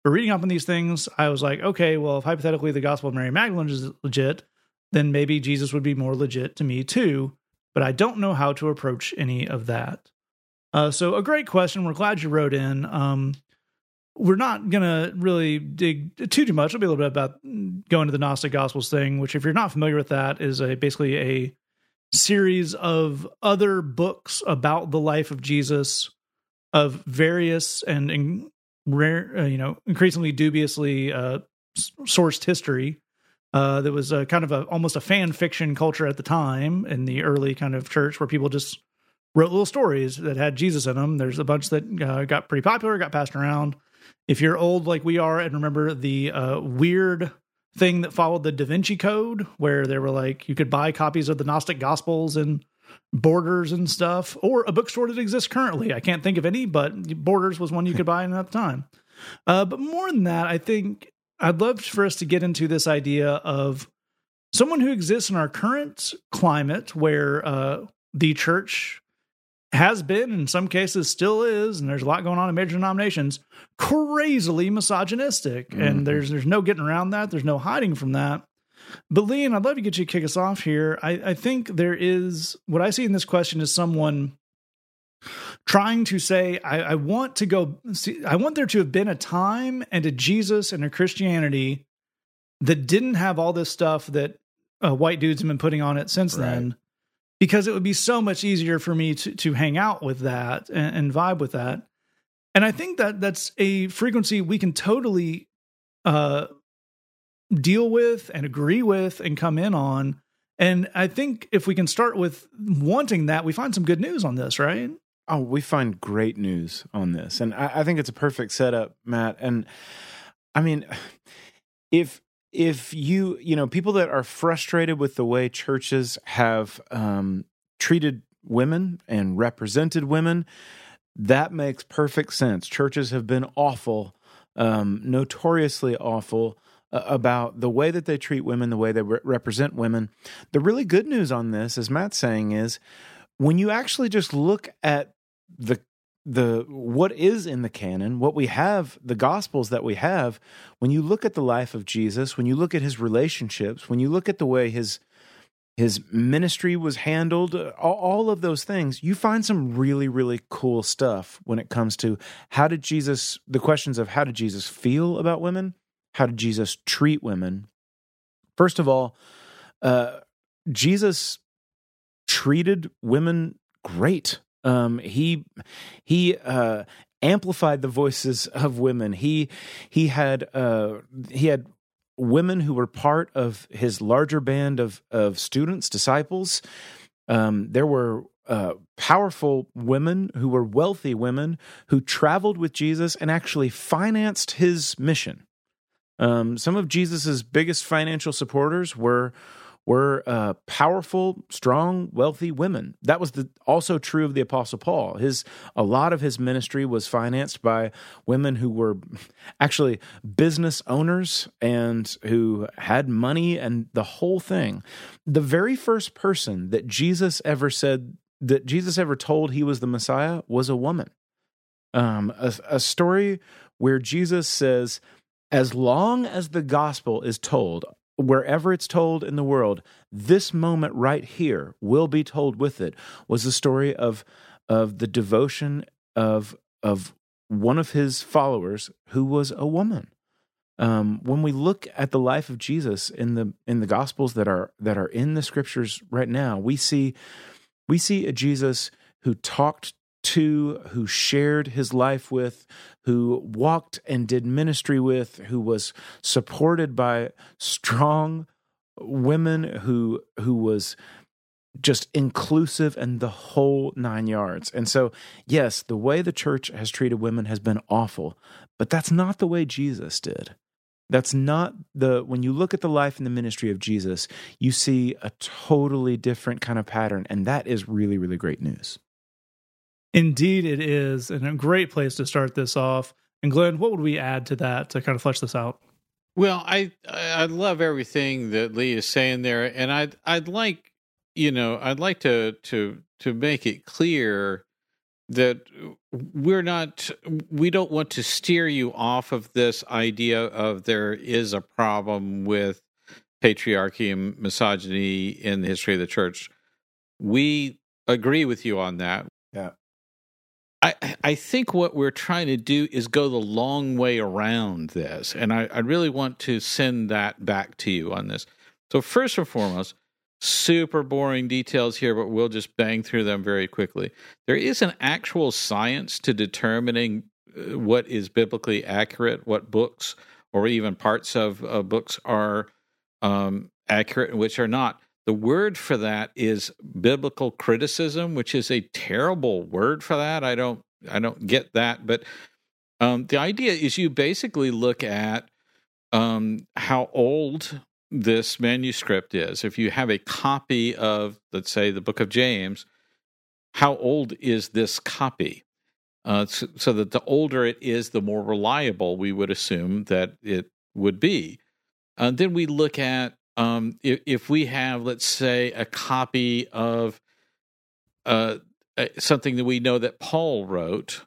But reading up on these things, I was like, okay, well, if hypothetically the Gospel of Mary Magdalene is legit, then maybe Jesus would be more legit to me too. But I don't know how to approach any of that. Uh, so, a great question. We're glad you wrote in. Um, we're not going to really dig too too much. It'll be a little bit about going to the Gnostic Gospels thing, which, if you're not familiar with that, is a basically a series of other books about the life of Jesus of various and, and rare, uh, you know, increasingly dubiously uh, sourced history. Uh, there was a kind of a almost a fan fiction culture at the time in the early kind of church where people just wrote little stories that had Jesus in them. There's a bunch that uh, got pretty popular, got passed around. If you're old like we are and remember the uh, weird thing that followed the Da Vinci Code, where they were like you could buy copies of the Gnostic Gospels and Borders and stuff, or a bookstore that exists currently. I can't think of any, but Borders was one you could buy at the time. Uh, but more than that, I think I'd love for us to get into this idea of someone who exists in our current climate where uh, the church has been, in some cases still is, and there's a lot going on in major denominations, crazily misogynistic. Mm-hmm. And there's there's no getting around that. There's no hiding from that. But Leon, I'd love to get you to kick us off here. I, I think there is what I see in this question is someone trying to say, I, I want to go see, I want there to have been a time and a Jesus and a Christianity that didn't have all this stuff that uh, white dudes have been putting on it since right. then because it would be so much easier for me to to hang out with that and, and vibe with that. And I think that that's a frequency we can totally uh, deal with and agree with and come in on. And I think if we can start with wanting that, we find some good news on this, right? Oh, we find great news on this. And I, I think it's a perfect setup, Matt. And I mean, if if you you know people that are frustrated with the way churches have um, treated women and represented women that makes perfect sense churches have been awful um, notoriously awful about the way that they treat women the way they re- represent women the really good news on this as matt's saying is when you actually just look at the the what is in the canon, what we have, the gospels that we have, when you look at the life of Jesus, when you look at his relationships, when you look at the way his his ministry was handled, all, all of those things, you find some really really cool stuff when it comes to how did Jesus the questions of how did Jesus feel about women? How did Jesus treat women? First of all, uh, Jesus treated women great. Um, he he uh, amplified the voices of women. He he had uh, he had women who were part of his larger band of of students, disciples. Um, there were uh, powerful women who were wealthy women who traveled with Jesus and actually financed his mission. Um, some of Jesus's biggest financial supporters were were uh, powerful, strong, wealthy women. That was the, also true of the Apostle Paul. His a lot of his ministry was financed by women who were actually business owners and who had money and the whole thing. The very first person that Jesus ever said that Jesus ever told he was the Messiah was a woman. Um, a, a story where Jesus says, as long as the gospel is told wherever it's told in the world, this moment right here will be told with it was the story of of the devotion of of one of his followers who was a woman. Um, when we look at the life of Jesus in the in the gospels that are that are in the scriptures right now, we see we see a Jesus who talked to, who shared his life with, who walked and did ministry with, who was supported by strong women, who who was just inclusive and the whole nine yards. And so, yes, the way the church has treated women has been awful, but that's not the way Jesus did. That's not the, when you look at the life and the ministry of Jesus, you see a totally different kind of pattern. And that is really, really great news. Indeed, it is, and a great place to start this off. And Glenn, what would we add to that to kind of flesh this out? Well, I I love everything that Lee is saying there, and I'd I'd like you know I'd like to to to make it clear that we're not we don't want to steer you off of this idea of there is a problem with patriarchy and misogyny in the history of the church. We agree with you on that. I, I think what we're trying to do is go the long way around this. And I, I really want to send that back to you on this. So, first and foremost, super boring details here, but we'll just bang through them very quickly. There is an actual science to determining uh, what is biblically accurate, what books or even parts of uh, books are um, accurate and which are not. The word for that is biblical criticism, which is a terrible word for that. I don't I don't get that, but um, the idea is you basically look at um, how old this manuscript is. If you have a copy of, let's say, the Book of James, how old is this copy? Uh, so, so that the older it is, the more reliable we would assume that it would be. And then we look at um, if, if, we have, let's say, a copy of uh, something that we know that Paul wrote,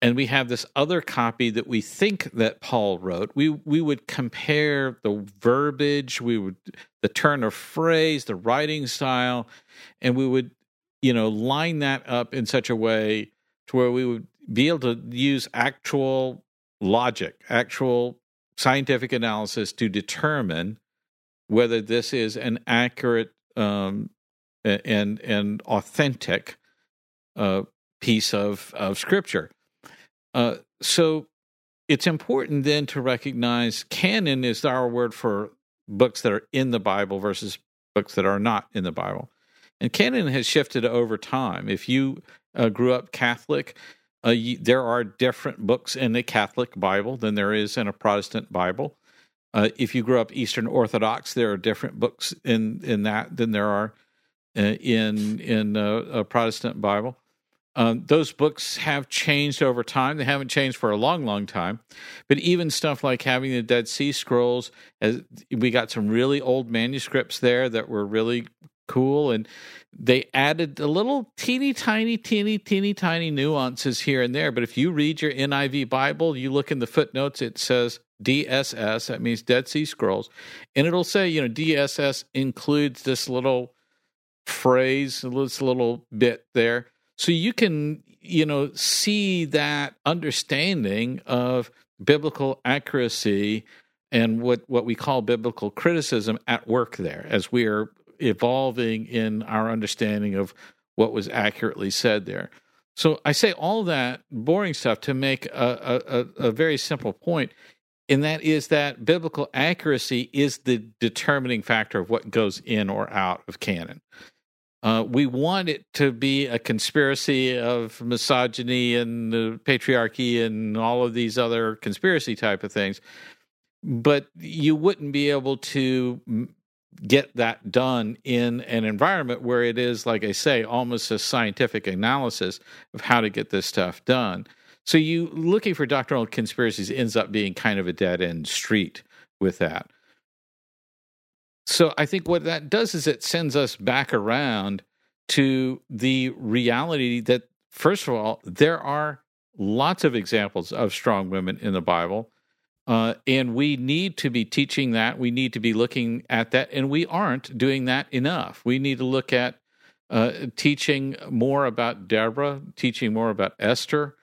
and we have this other copy that we think that Paul wrote, we we would compare the verbiage, we would the turn of phrase, the writing style, and we would, you know, line that up in such a way to where we would be able to use actual logic, actual scientific analysis to determine whether this is an accurate um, and and authentic uh, piece of of scripture. Uh, so it's important then to recognize canon is our word for books that are in the Bible versus books that are not in the Bible. And canon has shifted over time. If you uh, grew up Catholic, uh, you, there are different books in the Catholic Bible than there is in a Protestant Bible. Uh, if you grew up Eastern Orthodox, there are different books in in that than there are uh, in in uh, a Protestant Bible. Um, those books have changed over time. They haven't changed for a long, long time. But even stuff like having the Dead Sea Scrolls, as we got some really old manuscripts there that were really cool, and they added a little teeny tiny, teeny, teeny tiny nuances here and there. But if you read your NIV Bible, you look in the footnotes, it says DSS, that means Dead Sea Scrolls, and it'll say, you know, DSS includes this little phrase, this little bit there. So you can, you know, see that understanding of biblical accuracy and what, what we call biblical criticism at work there as we are evolving in our understanding of what was accurately said there. So I say all that boring stuff to make a, a, a very simple point and that is that biblical accuracy is the determining factor of what goes in or out of canon. Uh, we want it to be a conspiracy of misogyny and uh, patriarchy and all of these other conspiracy type of things, but you wouldn't be able to get that done in an environment where it is, like I say, almost a scientific analysis of how to get this stuff done. So you looking for doctrinal conspiracies ends up being kind of a dead end street with that. So I think what that does is it sends us back around to the reality that first of all there are lots of examples of strong women in the Bible. Uh, and we need to be teaching that. We need to be looking at that. And we aren't doing that enough. We need to look at uh, teaching more about Deborah, teaching more about Esther,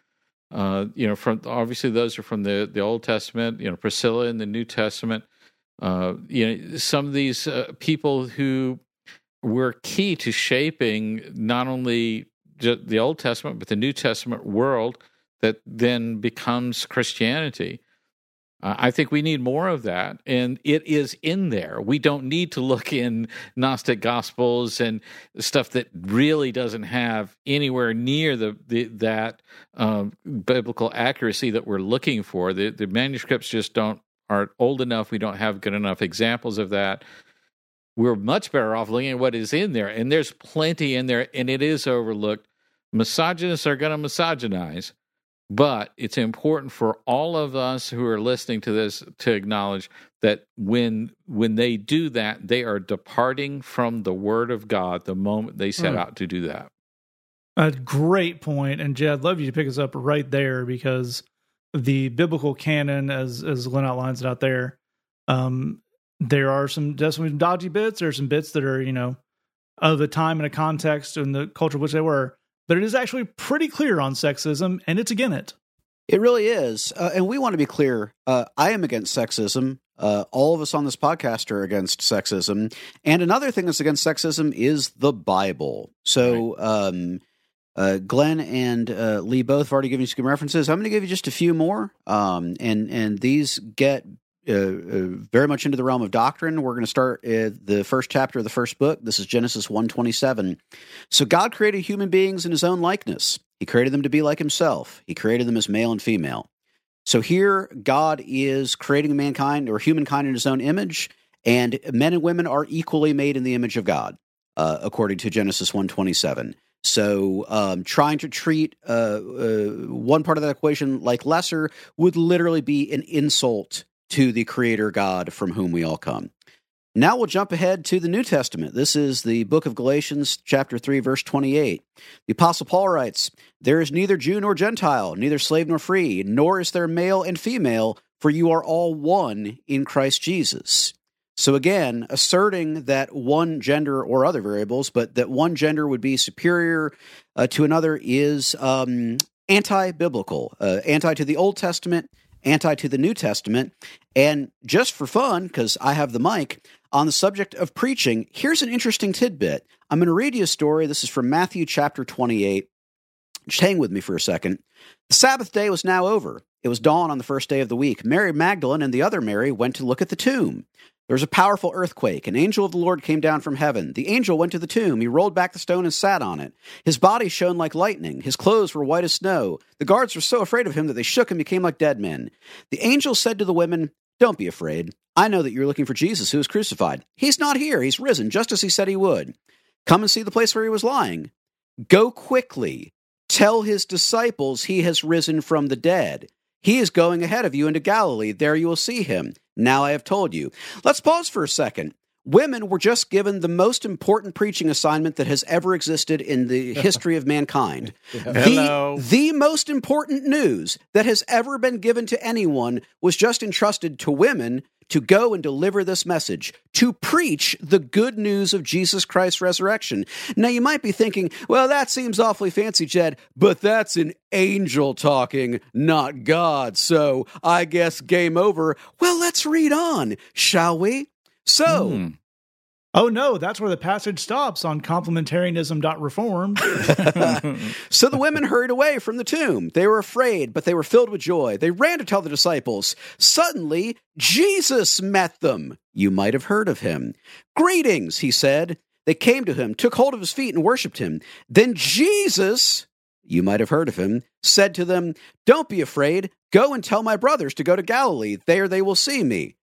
uh, you know, from obviously those are from the the Old Testament. You know, Priscilla in the New Testament. Uh, you know, some of these uh, people who were key to shaping not only the Old Testament but the New Testament world that then becomes Christianity. Uh, I think we need more of that, and it is in there. We don't need to look in Gnostic Gospels and stuff that really doesn't have anywhere near the, the that um, biblical accuracy that we're looking for. The, the manuscripts just don't aren't old enough. We don't have good enough examples of that. We're much better off looking at what is in there, and there's plenty in there, and it is overlooked. Misogynists are going to misogynize but it's important for all of us who are listening to this to acknowledge that when when they do that, they are departing from the word of God the moment they set mm. out to do that. A great point, and Jed, I'd love you to pick us up right there because the biblical canon, as as Glenn outlines it out there, um, there are some there's some dodgy bits. There are some bits that are you know of the time and a context and the culture which they were, but it is actually pretty clear on sexism, and it's again it. It really is, uh, and we want to be clear. Uh, I am against sexism. Uh, all of us on this podcast are against sexism, and another thing that's against sexism is the Bible. So. Right. Um, uh, Glenn and uh, Lee both have already given you some references. I'm going to give you just a few more, um, and and these get uh, uh very much into the realm of doctrine. We're going to start the first chapter of the first book. This is Genesis 1:27. So God created human beings in His own likeness. He created them to be like Himself. He created them as male and female. So here, God is creating mankind or humankind in His own image, and men and women are equally made in the image of God, uh, according to Genesis 1:27. So, um, trying to treat uh, uh, one part of that equation like lesser would literally be an insult to the Creator God from whom we all come. Now we'll jump ahead to the New Testament. This is the book of Galatians, chapter 3, verse 28. The Apostle Paul writes, There is neither Jew nor Gentile, neither slave nor free, nor is there male and female, for you are all one in Christ Jesus. So again, asserting that one gender or other variables, but that one gender would be superior uh, to another is um, anti-biblical, uh, anti to the Old Testament, anti to the New Testament. And just for fun, because I have the mic on the subject of preaching, here's an interesting tidbit. I'm going to read you a story. This is from Matthew chapter 28. Just hang with me for a second. The Sabbath day was now over. It was dawn on the first day of the week. Mary Magdalene and the other Mary went to look at the tomb. There was a powerful earthquake. An angel of the Lord came down from heaven. The angel went to the tomb. He rolled back the stone and sat on it. His body shone like lightning. His clothes were white as snow. The guards were so afraid of him that they shook and became like dead men. The angel said to the women, Don't be afraid. I know that you're looking for Jesus who was crucified. He's not here. He's risen, just as he said he would. Come and see the place where he was lying. Go quickly. Tell his disciples he has risen from the dead. He is going ahead of you into Galilee. There you will see him. Now I have told you. Let's pause for a second. Women were just given the most important preaching assignment that has ever existed in the history of mankind. Hello. The, the most important news that has ever been given to anyone was just entrusted to women to go and deliver this message, to preach the good news of Jesus Christ's resurrection. Now, you might be thinking, well, that seems awfully fancy, Jed, but that's an angel talking, not God. So I guess game over. Well, let's read on, shall we? So, mm. Oh no, that's where the passage stops on complementarianism.reformed. so the women hurried away from the tomb. They were afraid, but they were filled with joy. They ran to tell the disciples. Suddenly, Jesus met them. You might have heard of him. Greetings, he said. They came to him, took hold of his feet, and worshipped him. Then Jesus, you might have heard of him, said to them, Don't be afraid. Go and tell my brothers to go to Galilee. There they will see me.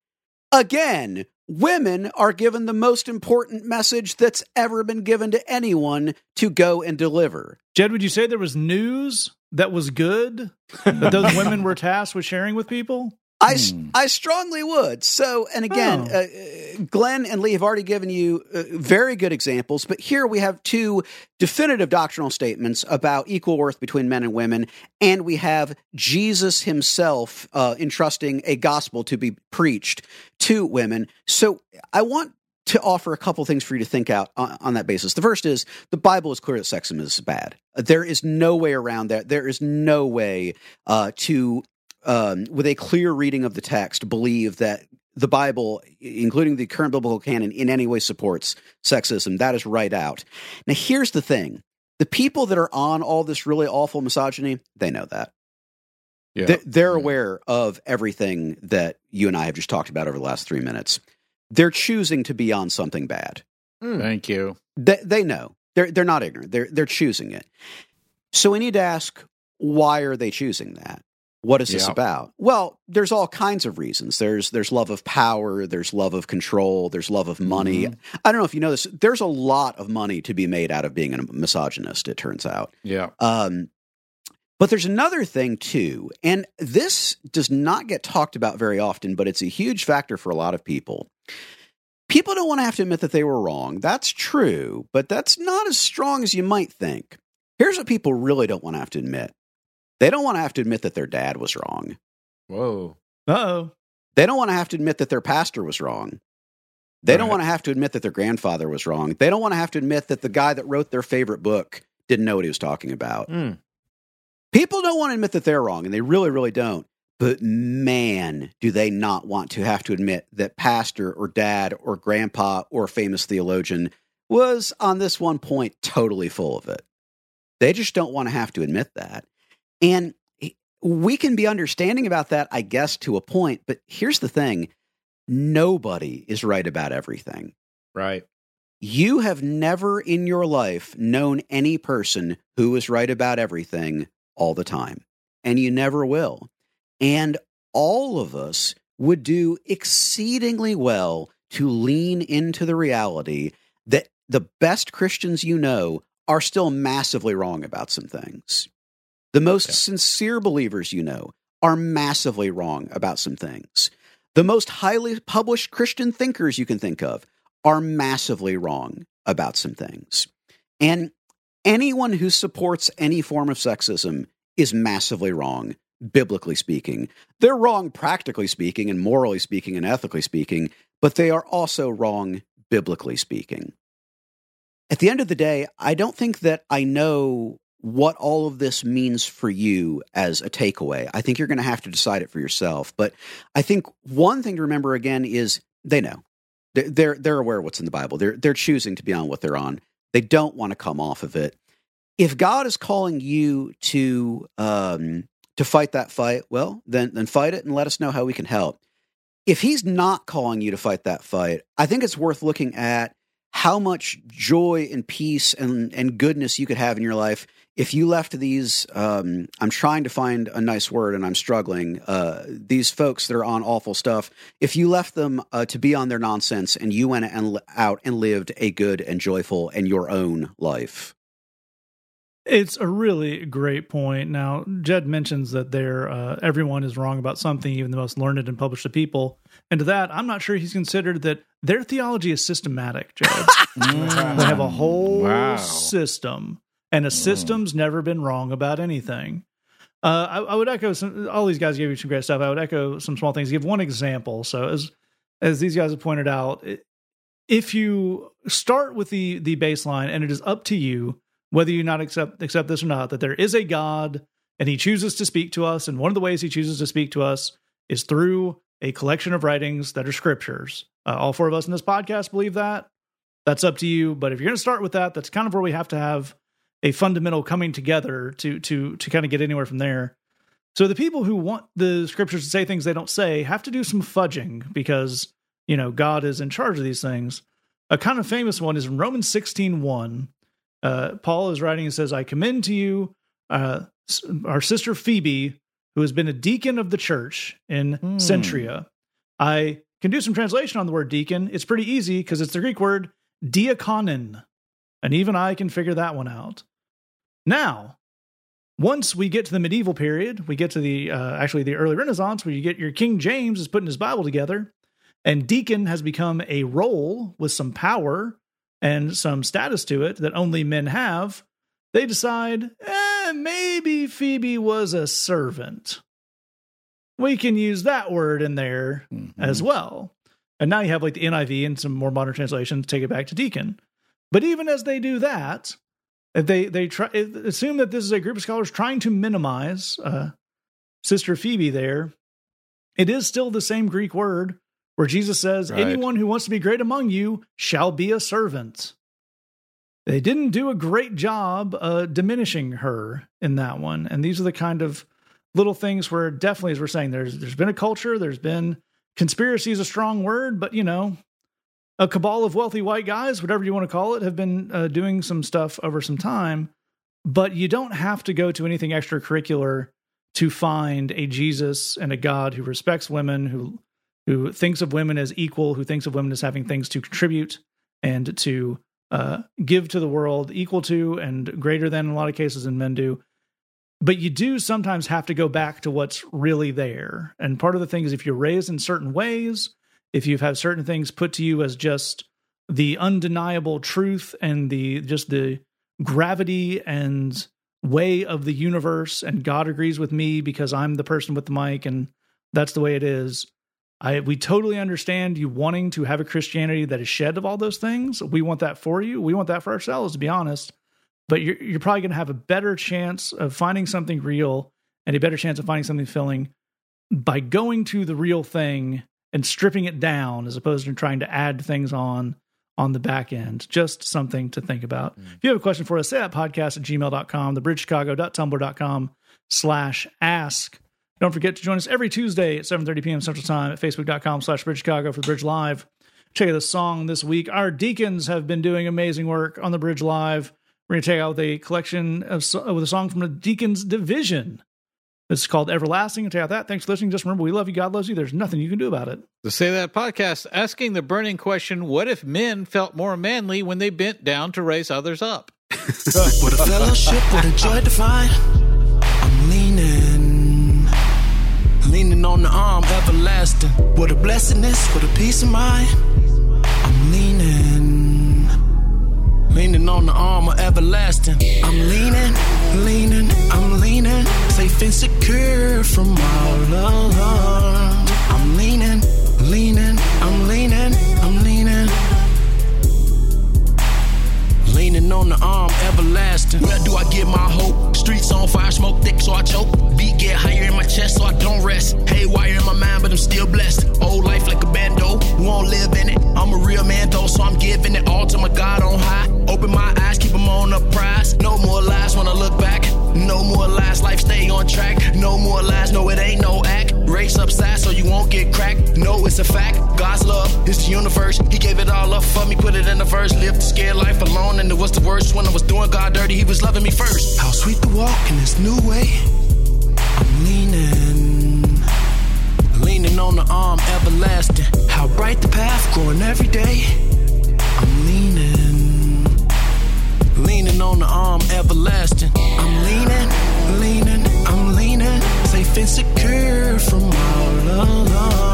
Again, women are given the most important message that's ever been given to anyone to go and deliver. Jed, would you say there was news that was good that those women were tasked with sharing with people? I, hmm. I strongly would. So, and again, oh. uh, Glenn and Lee have already given you uh, very good examples, but here we have two definitive doctrinal statements about equal worth between men and women, and we have Jesus himself uh, entrusting a gospel to be preached to women. So, I want to offer a couple things for you to think out on, on, that basis. The first is the Bible is clear that sexism is bad. There is no way around that. There is no way uh, to um, with a clear reading of the text, believe that the Bible, including the current biblical canon, in any way supports sexism. That is right out. Now, here's the thing the people that are on all this really awful misogyny, they know that. Yeah. They're, they're aware of everything that you and I have just talked about over the last three minutes. They're choosing to be on something bad. Mm. Thank you. They, they know. They're, they're not ignorant. They're, they're choosing it. So we need to ask why are they choosing that? What is this about? Well, there's all kinds of reasons. There's there's love of power, there's love of control, there's love of money. Mm-hmm. I don't know if you know this. There's a lot of money to be made out of being a misogynist. It turns out. Yeah. Um, but there's another thing too, and this does not get talked about very often, but it's a huge factor for a lot of people. People don't want to have to admit that they were wrong. That's true, but that's not as strong as you might think. Here's what people really don't want to have to admit. They don't want to have to admit that their dad was wrong. Whoa. Uh-oh. They don't want to have to admit that their pastor was wrong. They don't want to have to admit that their grandfather was wrong. They don't want to have to admit that the guy that wrote their favorite book didn't know what he was talking about. Mm. People don't want to admit that they're wrong, and they really, really don't. But man, do they not want to have to admit that pastor or dad or grandpa or famous theologian was on this one point totally full of it. They just don't want to have to admit that. And we can be understanding about that, I guess, to a point. But here's the thing nobody is right about everything. Right. You have never in your life known any person who is right about everything all the time, and you never will. And all of us would do exceedingly well to lean into the reality that the best Christians you know are still massively wrong about some things. The most Yeah. sincere believers you know are massively wrong about some things. The most highly published Christian thinkers you can think of are massively wrong about some things. And anyone who supports any form of sexism is massively wrong, biblically speaking. They're wrong, practically speaking, and morally speaking, and ethically speaking, but they are also wrong, biblically speaking. At the end of the day, I don't think that I know what all of this means for you as a takeaway. I think you're going to have to decide it for yourself. But I think one thing to remember again is they know. They're, they're, aware of what's in the Bible. They're, they're choosing to be on what they're on. They don't want to come off of it. If God is calling you to um, to fight that fight, well, then then fight it and let us know how we can help. If He's not calling you to fight that fight, I think it's worth looking at how much joy and peace and, and goodness you could have in your life if you left these um, i'm trying to find a nice word and i'm struggling uh, these folks that are on awful stuff if you left them uh, to be on their nonsense and you went and, out and lived a good and joyful and your own life It's a really great point. Now, Jed mentions that there uh, everyone is wrong about something, even the most learned and published of people. And to that, I'm not sure he's considered that their theology is systematic, Jed. They have a whole Wow. system, and a system's never been wrong about anything. Uh, I, I would echo some. All these guys gave you some great stuff. I would echo some small things. Give one example. So as as these guys have pointed out, if you start with the the baseline, and it is up to you whether you not accept accept this or not, that there is a God and He chooses to speak to us, and one of the ways He chooses to speak to us is through a collection of writings that are scriptures. Uh, all four of us in this podcast believe that. That's up to you. But if you're going to start with that, that's kind of where we have to have a fundamental coming together to to to kind of get anywhere from there. So the people who want the scriptures to say things they don't say have to do some fudging because you know God is in charge of these things. A kind of famous one is in Romans 16 1. Uh, Paul is writing and says, I commend to you uh, our sister Phoebe, who has been a deacon of the church in Hmm. Cenchreae. I can do some translation on the word deacon. It's pretty easy because it's the Greek word diakonin. And even I can figure that one out. Now, once we get to the medieval period, we get to the uh, actually the early Renaissance, where you get your King James is putting his Bible together, and deacon has become a role with some power and some status to it that only men have. They decide, eh, maybe Phoebe was a servant. We can use that word in there Mhm. as well. And now you have like the NIV and some more modern translations take it back to deacon. But even as they do that, they they try assume that this is a group of scholars trying to minimize uh, Sister Phoebe. There, it is still the same Greek word where Jesus says, Right. "Anyone who wants to be great among you shall be a servant." They didn't do a great job uh, diminishing her in that one, and these are the kind of little things where definitely, as we're saying, there's there's been a culture, there's been conspiracy is a strong word, but you know, a cabal of wealthy white guys, whatever you want to call it, have been uh, doing some stuff over some time. But you don't have to go to anything extracurricular to find a Jesus and a God who respects women, who who thinks of women as equal, who thinks of women as having things to contribute and to uh, give to the world, equal to and greater than in a lot of cases than men do. But you do sometimes have to go back to what's really there. And part of the thing is if you're raised in certain ways, if you've had certain things put to you as just the undeniable truth and the just the gravity and way of the universe and God agrees with me because I'm the person with the mic and that's the way it is. I we totally understand you wanting to have a Christianity that is shed of all those things. We want that for you. We want that for ourselves, to be honest. But you're you're probably going to have a better chance of finding something real and a better chance of finding something filling by going to the real thing and stripping it down as opposed to trying to add things on on the back end. Just something to think about. Mm. If you have a question for us, say that podcast at gmail.com, thebridgechicago.tumblr.com slash ask. Don't forget to join us every Tuesday at 7.30 p.m. Central Time at facebook.com slash Bridge Chicago for the Bridge Live. Check out the song this week. Our deacons have been doing amazing work on the Bridge Live. We're going to check out a collection of with a song from the Deacons Division. It's called Everlasting. Check out that. Thanks for listening. Just remember, we love you. God loves you. There's nothing you can do about it. The Say That podcast asking the burning question what if men felt more manly when they bent down to raise others up? what a fellowship, what a joy to find. I'm leaning, leaning on the arm everlasting. What a blessedness, what a peace of mind. I'm leaning, leaning on the arm of everlasting. I'm leaning, leaning, I'm leaning safe and secure from all alarm. I'm leaning, leaning, I'm leaning. On the arm, everlasting. Where do I get my hope? Streets on fire, smoke thick, so I choke. Beat get higher in my chest, so I don't rest. Haywire in my mind, but I'm still blessed. Old life like a bando, won't live in it. I'm a real man though, so I'm giving it all to my God on high. Open my eyes, keep them on the prize. No more lies when I look back. No more lies, life stay on track. No more lies, no, it ain't no act. Race upside so you won't get cracked. No, it's a fact. God's love is the universe. He gave it all up for me, put it in verse. Lived a scared life alone, and it was the worst when I was doing God dirty. He was loving me first. How sweet the walk in this new way. I'm leaning, leaning on the arm everlasting. How bright the path growing every day. I'm leaning, leaning on the arm everlasting. I'm leaning, leaning, I'm leaning, safe and secure from all alarm.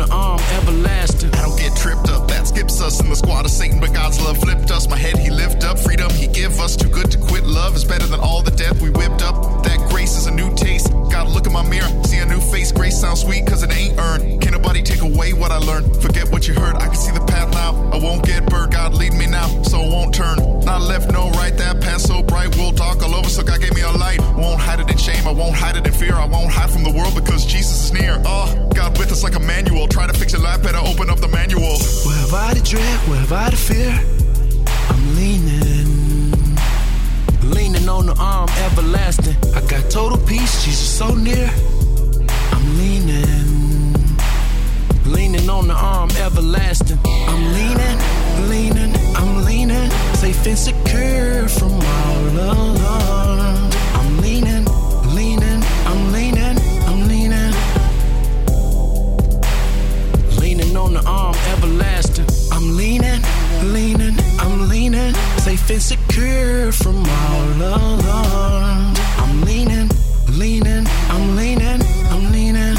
On the arm everlasting. I don't get tripped up. Skips us in the squad of Satan, but God's love flipped us. My head he lift up, freedom he give us. Too good to quit. Love is better than all the death we whipped up. That grace is a new taste. Gotta look in my mirror, see a new face. Grace sounds sweet cause it ain't earned. Can't nobody take away what I learned. Forget what you heard, I can see the path now. I won't get burned, God lead me now, so I won't turn. Not left, no right, that path so bright. We'll talk all over, so God gave me a light. Won't hide it in shame, I won't hide it in fear. I won't hide from the world because Jesus is near. Oh, God with us like Emmanuel. Try to fix your life, better open up the manual. Where I to dread? To fear? I'm leaning, leaning on the arm everlasting. I got total peace, Jesus so near. I'm leaning, leaning on the arm everlasting. I'm leaning, leaning, I'm leaning, safe and secure from all alarm. I'm leaning, everlasting. I'm leaning, leaning, I'm leaning, safe and secure from all alarm. I'm leaning, leaning, I'm leaning, I'm leaning.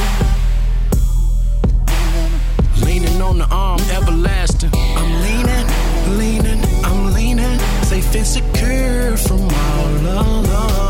Leaning on the arm, everlasting. I'm leaning, leaning, I'm leaning, safe and secure from all alarm.